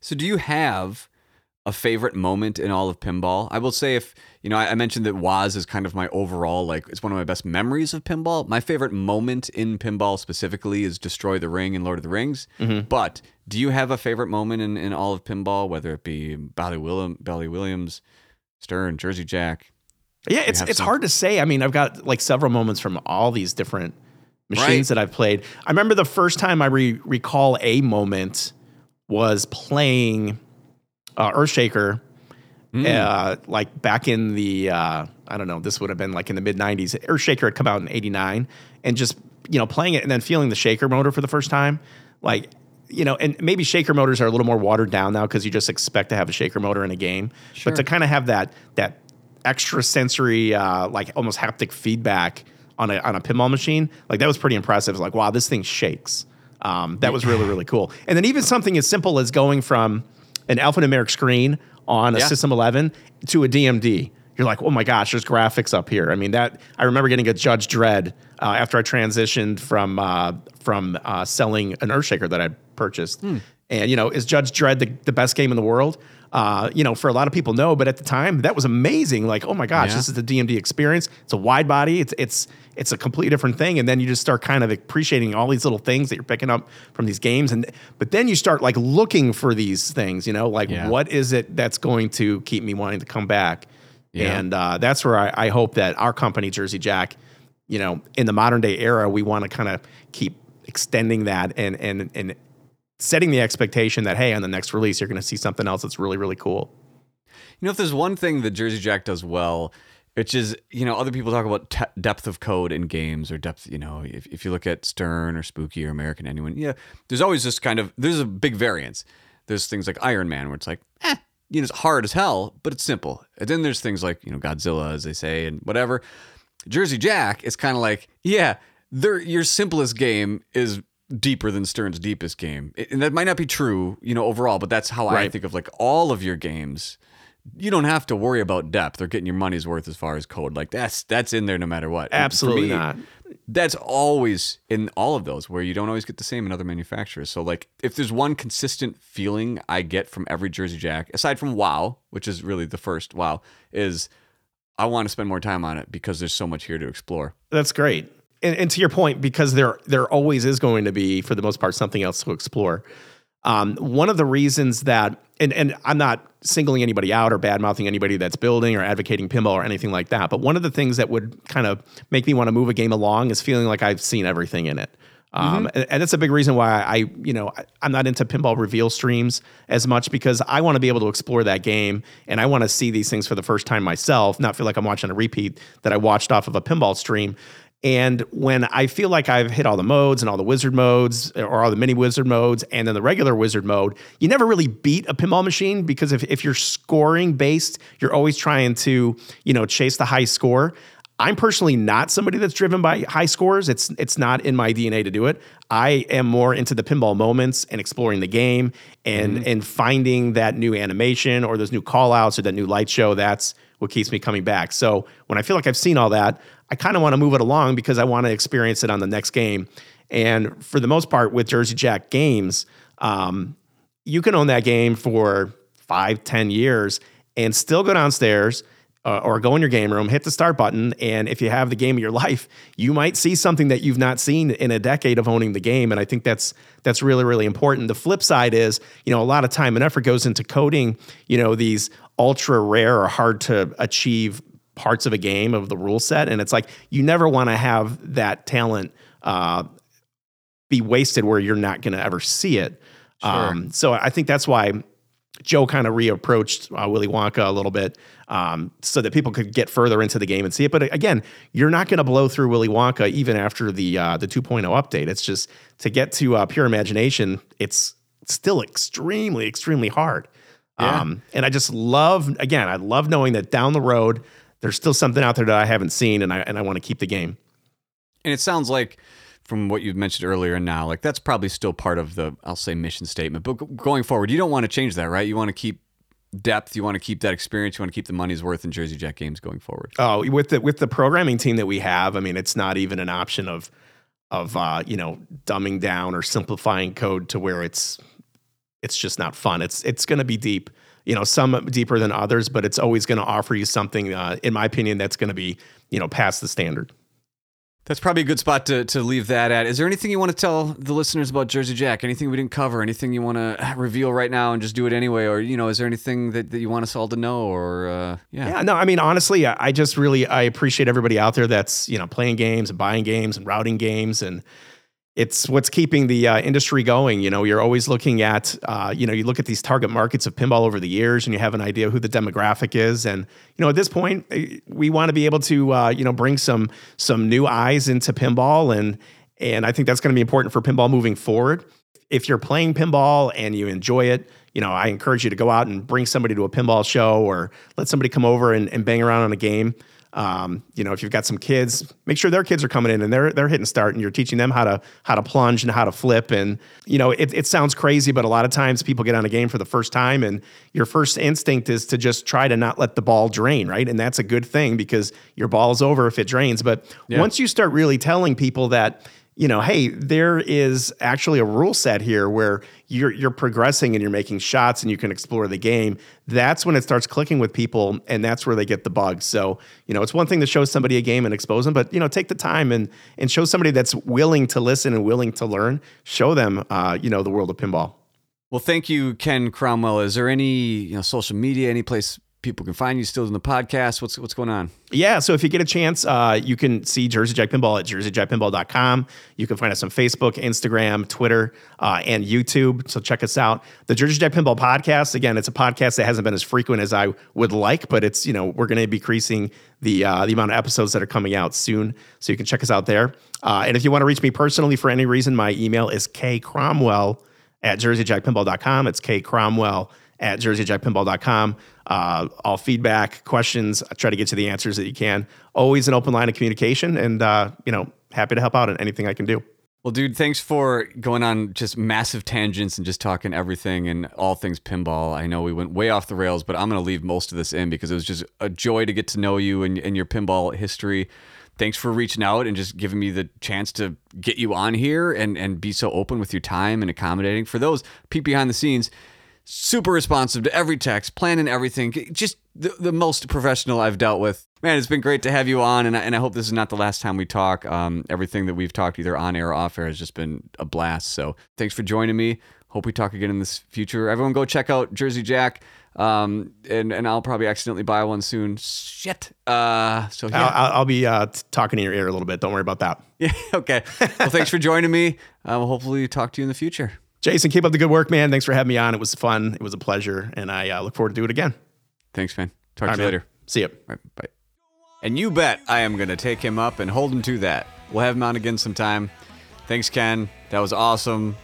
So, do you have a favorite moment in all of pinball? I will say, if you know, I, I mentioned that Waz is kind of my overall, like, it's one of my best memories of pinball. My favorite moment in pinball specifically is Destroy the Ring in Lord of the Rings. Mm-hmm. But do you have a favorite moment in, in all of pinball, whether it be Bally, William, Bally Williams, Stern, Jersey Jack? Yeah, it's it's some- hard to say. I mean, I've got like several moments from all these different machines Right. that I've played. I remember the first time I re- recall a moment was playing uh, Earthshaker, uh, like back in the uh, I don't know, this would have been like in the mid '90s. Earthshaker had come out in '89, and just you know playing it and then feeling the shaker motor for the first time, like. You know, and maybe shaker motors are a little more watered down now because you just expect to have a shaker motor in a game. But to kind of have that that extra sensory, uh, like almost haptic feedback on a on a pinball machine, like that was pretty impressive. It's like, wow, this thing shakes. Um, that was really really cool. And then even something as simple as going from an alphanumeric screen on a Yeah. System 11 to a DMD. You're like, oh my gosh, there's graphics up here. I mean, that I remember getting a Judge Dredd uh, after I transitioned from uh, from uh, selling an Earthshaker that I purchased. And you know, is Judge Dredd the, the best game in the world? Uh, you know, for a lot of people, no. But at the time, that was amazing. Like, oh my gosh, Yeah. this is the DMD experience. It's a wide body. It's it's it's a completely different thing. And then you just start kind of appreciating all these little things that you're picking up from these games. And but then you start like looking for these things. You know, like Yeah. what is it that's going to keep me wanting to come back? Yeah. And uh, that's where I, I hope that our company, Jersey Jack, you know, in the modern day era, we want to kind of keep extending that and and and setting the expectation that hey, on the next release, you're going to see something else that's really really cool. You know, if there's one thing that Jersey Jack does well, which is, you know, other people talk about te- depth of code in games or depth, you know, if, if you look at Stern or Spooky or American Anyone, yeah, there's always this kind of, there's a big variance. There's things like Iron Man where it's like, eh, you know, it's hard as hell, but it's simple. And then there's things like, you know, Godzilla, as they say, and whatever. Jersey Jack is kind of like, yeah, your simplest game is deeper than Stern's deepest game. And that might not be true, you know, overall, but that's how I think of like all of your games. You don't have to worry about depth or getting your money's worth as far as code. Like that's that's in there no matter what. Absolutely me, not. That's always in all of those where you don't always get the same in other manufacturers. So like if there's one consistent feeling I get from every Jersey Jack, aside from WoW, which is really the first WoW, is I want to spend more time on it because there's so much here to explore. That's great. And, and to your point, because there there always is going to be, for the most part, something else to explore. Um, one of the reasons that, and and I'm not singling anybody out or bad mouthing anybody that's building or advocating pinball or anything like that, but one of the things that would kind of make me want to move a game along is feeling like I've seen everything in it. Um, and, and it's a big reason why I, you know, I, I'm not into pinball reveal streams as much because I want to be able to explore that game and I want to see these things for the first time myself, not feel like I'm watching a repeat that I watched off of a pinball stream. And when I feel like I've hit all the modes and all the wizard modes eh, or all the mini wizard modes and then the regular wizard mode, you never really beat a pinball machine because if, if you're scoring based, you're always trying to, you know, chase the high score. I'm personally not somebody that's driven by high scores. It's it's not in my DNA to do it. I am more into the pinball moments and exploring the game and and finding that new animation or those new call outs or that new light show. That's what keeps me coming back. So when I feel like I've seen all that, I kind of want to move it along because I want to experience it on the next game. And for the most part, with Jersey Jack games, um, you can own that game for five, ten years and still go downstairs uh, or go in your game room, hit the start button, and if you have the game of your life, you might see something that you've not seen in a decade of owning the game. And I think that's that's really really important. The flip side is, you know, a lot of time and effort goes into coding, you know, these ultra rare or hard to achieve parts of a game of the rule set, and it's like you never want to have that talent. Uh, be wasted where you're not going to ever see it. Um, so I think that's why Joe kind of reapproached uh, Willy Wonka a little bit um, so that people could get further into the game and see it. But again, you're not going to blow through Willy Wonka even after the uh, the 2.0 update. It's just to get to uh, pure imagination. It's still extremely, extremely hard. Um, and I just love, again, I love knowing that down the road there's still something out there that I haven't seen, and I and I want to keep the game. And it sounds like from what you've mentioned earlier and now, like that's probably still part of the, I'll say, mission statement. But go- going forward, you don't want to change that, right? You want to keep depth, you want to keep that experience, you want to keep the money's worth in Jersey Jack games going forward. Oh, with the with the programming team that we have, I mean, it's not even an option of of uh, you know dumbing down or simplifying code to where it's it's just not fun. It's it's going to be deep, you know, some deeper than others, but it's always going to offer you something, uh, in my opinion, that's going to be you know past the standard. That's probably a good spot to, to leave that at. Is there anything you want to tell the listeners about Jersey Jack? Anything we didn't cover? Anything you want to reveal right now and just do it anyway? Or, you know, is there anything that, that you want us all to know? Or, uh, yeah. Yeah, no, I mean, honestly, I I just really I appreciate everybody out there that's you know playing games and buying games and routing games and it's what's keeping the uh, industry going. You know, you're always looking at, uh, you know, you look at these target markets of pinball over the years, and you have an idea who the demographic is. And you know, at this point, eh, we want to be able to, uh, you know, bring some some new eyes into pinball, and and I think that's going to be important for pinball moving forward. If you're playing pinball and you enjoy it, you know, I encourage you to go out and bring somebody to a pinball show or let somebody come over and, and bang around on a game. Um, you know, if you've got some kids, make sure their kids are coming in and they're they're hitting start, and you're teaching them how to how to plunge and how to flip. And you know, it, it sounds crazy, but a lot of times people get on a game for the first time, and your first instinct is to just try to not let the ball drain, right? And that's a good thing because your ball's over if it drains. But once you start really telling people that you know, hey, there is actually a rule set here where you're you're progressing and you're making shots and you can explore the game. That's when it starts clicking with people, and that's where they get the bug. So, you know, it's one thing to show somebody a game and expose them, but you know, take the time and and show somebody that's willing to listen and willing to learn. Show them, uh, you know, the world of pinball. Well, thank you, Ken Cromwell. Is there any you know social media, any place people can find you still in the podcast. What's what's going on? Yeah, so if you get a chance, uh, you can see Jersey Jack Pinball at jerseyjackpinball.com. You can find us on Facebook, Instagram, Twitter, uh, and YouTube. So check us out. The Jersey Jack Pinball podcast, again, it's a podcast that hasn't been as frequent as I would like, but it's, you know, we're going to be increasing the, uh, the amount of episodes that are coming out soon. So you can check us out there. Uh, and if you want to reach me personally for any reason, my email is kcromwell at jerseyjackpinball.com. It's kcromwell at jerseyjackpinball.com. Uh, all feedback, questions, I try to get to the answers that you can. Always an open line of communication, and uh, you know, happy to help out in anything I can do. Well, dude, thanks for going on just massive tangents and just talking everything and all things pinball. I know we went way off the rails, but I'm going to leave most of this in because it was just a joy to get to know you and, and your pinball history. Thanks for reaching out and just giving me the chance to get you on here and, and be so open with your time and accommodating. For those peek behind the scenes, super responsive to every text, planning everything. Just the, the most professional I've dealt with. Man, it's been great to have you on, and I, and I hope this is not the last time we talk. Um, everything that we've talked, either on air or off air, has just been a blast. So thanks for joining me. Hope we talk again in this future. Everyone, go check out Jersey Jack. Um, and and I'll probably accidentally buy one soon. Shit. Uh, so yeah. I'll, I'll, be uh, talking in your ear a little bit. Don't worry about that. yeah. Okay. Well, thanks for joining me. Uh, we'll hopefully talk to you in the future. Jason, keep up the good work, man. Thanks for having me on. It was fun. It was a pleasure, and I uh, look forward to do it again. Thanks, man. Talk All to you right, man. later. See you. Right, bye. And you bet I am going to take him up and hold him to that. We'll have him on again sometime. Thanks, Ken. That was awesome.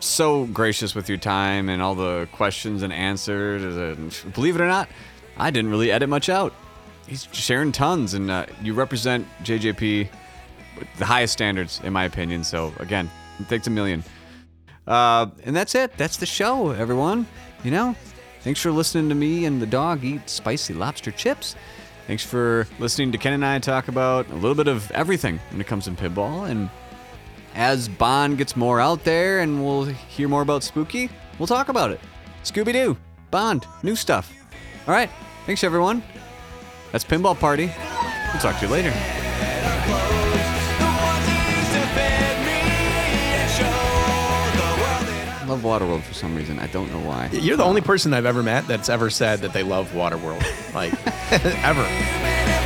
So gracious with your time and all the questions and answers. And believe it or not, I didn't really edit much out. He's sharing tons, and uh, you represent JJP with the highest standards, in my opinion. So, again, thanks a million. Uh, and that's it. That's the show, everyone. You know, thanks for listening to me and the dog eat spicy lobster chips. Thanks for listening to Ken and I talk about a little bit of everything when it comes to pinball. And as Bond gets more out there and we'll hear more about Spooky, we'll talk about it. Scooby Doo, Bond, new stuff. All right. Thanks, everyone. That's Pinball Party. We'll talk to you later. Love Waterworld for some reason. I don't know why. You're the only person I've ever met that's ever said that they love Waterworld, like ever.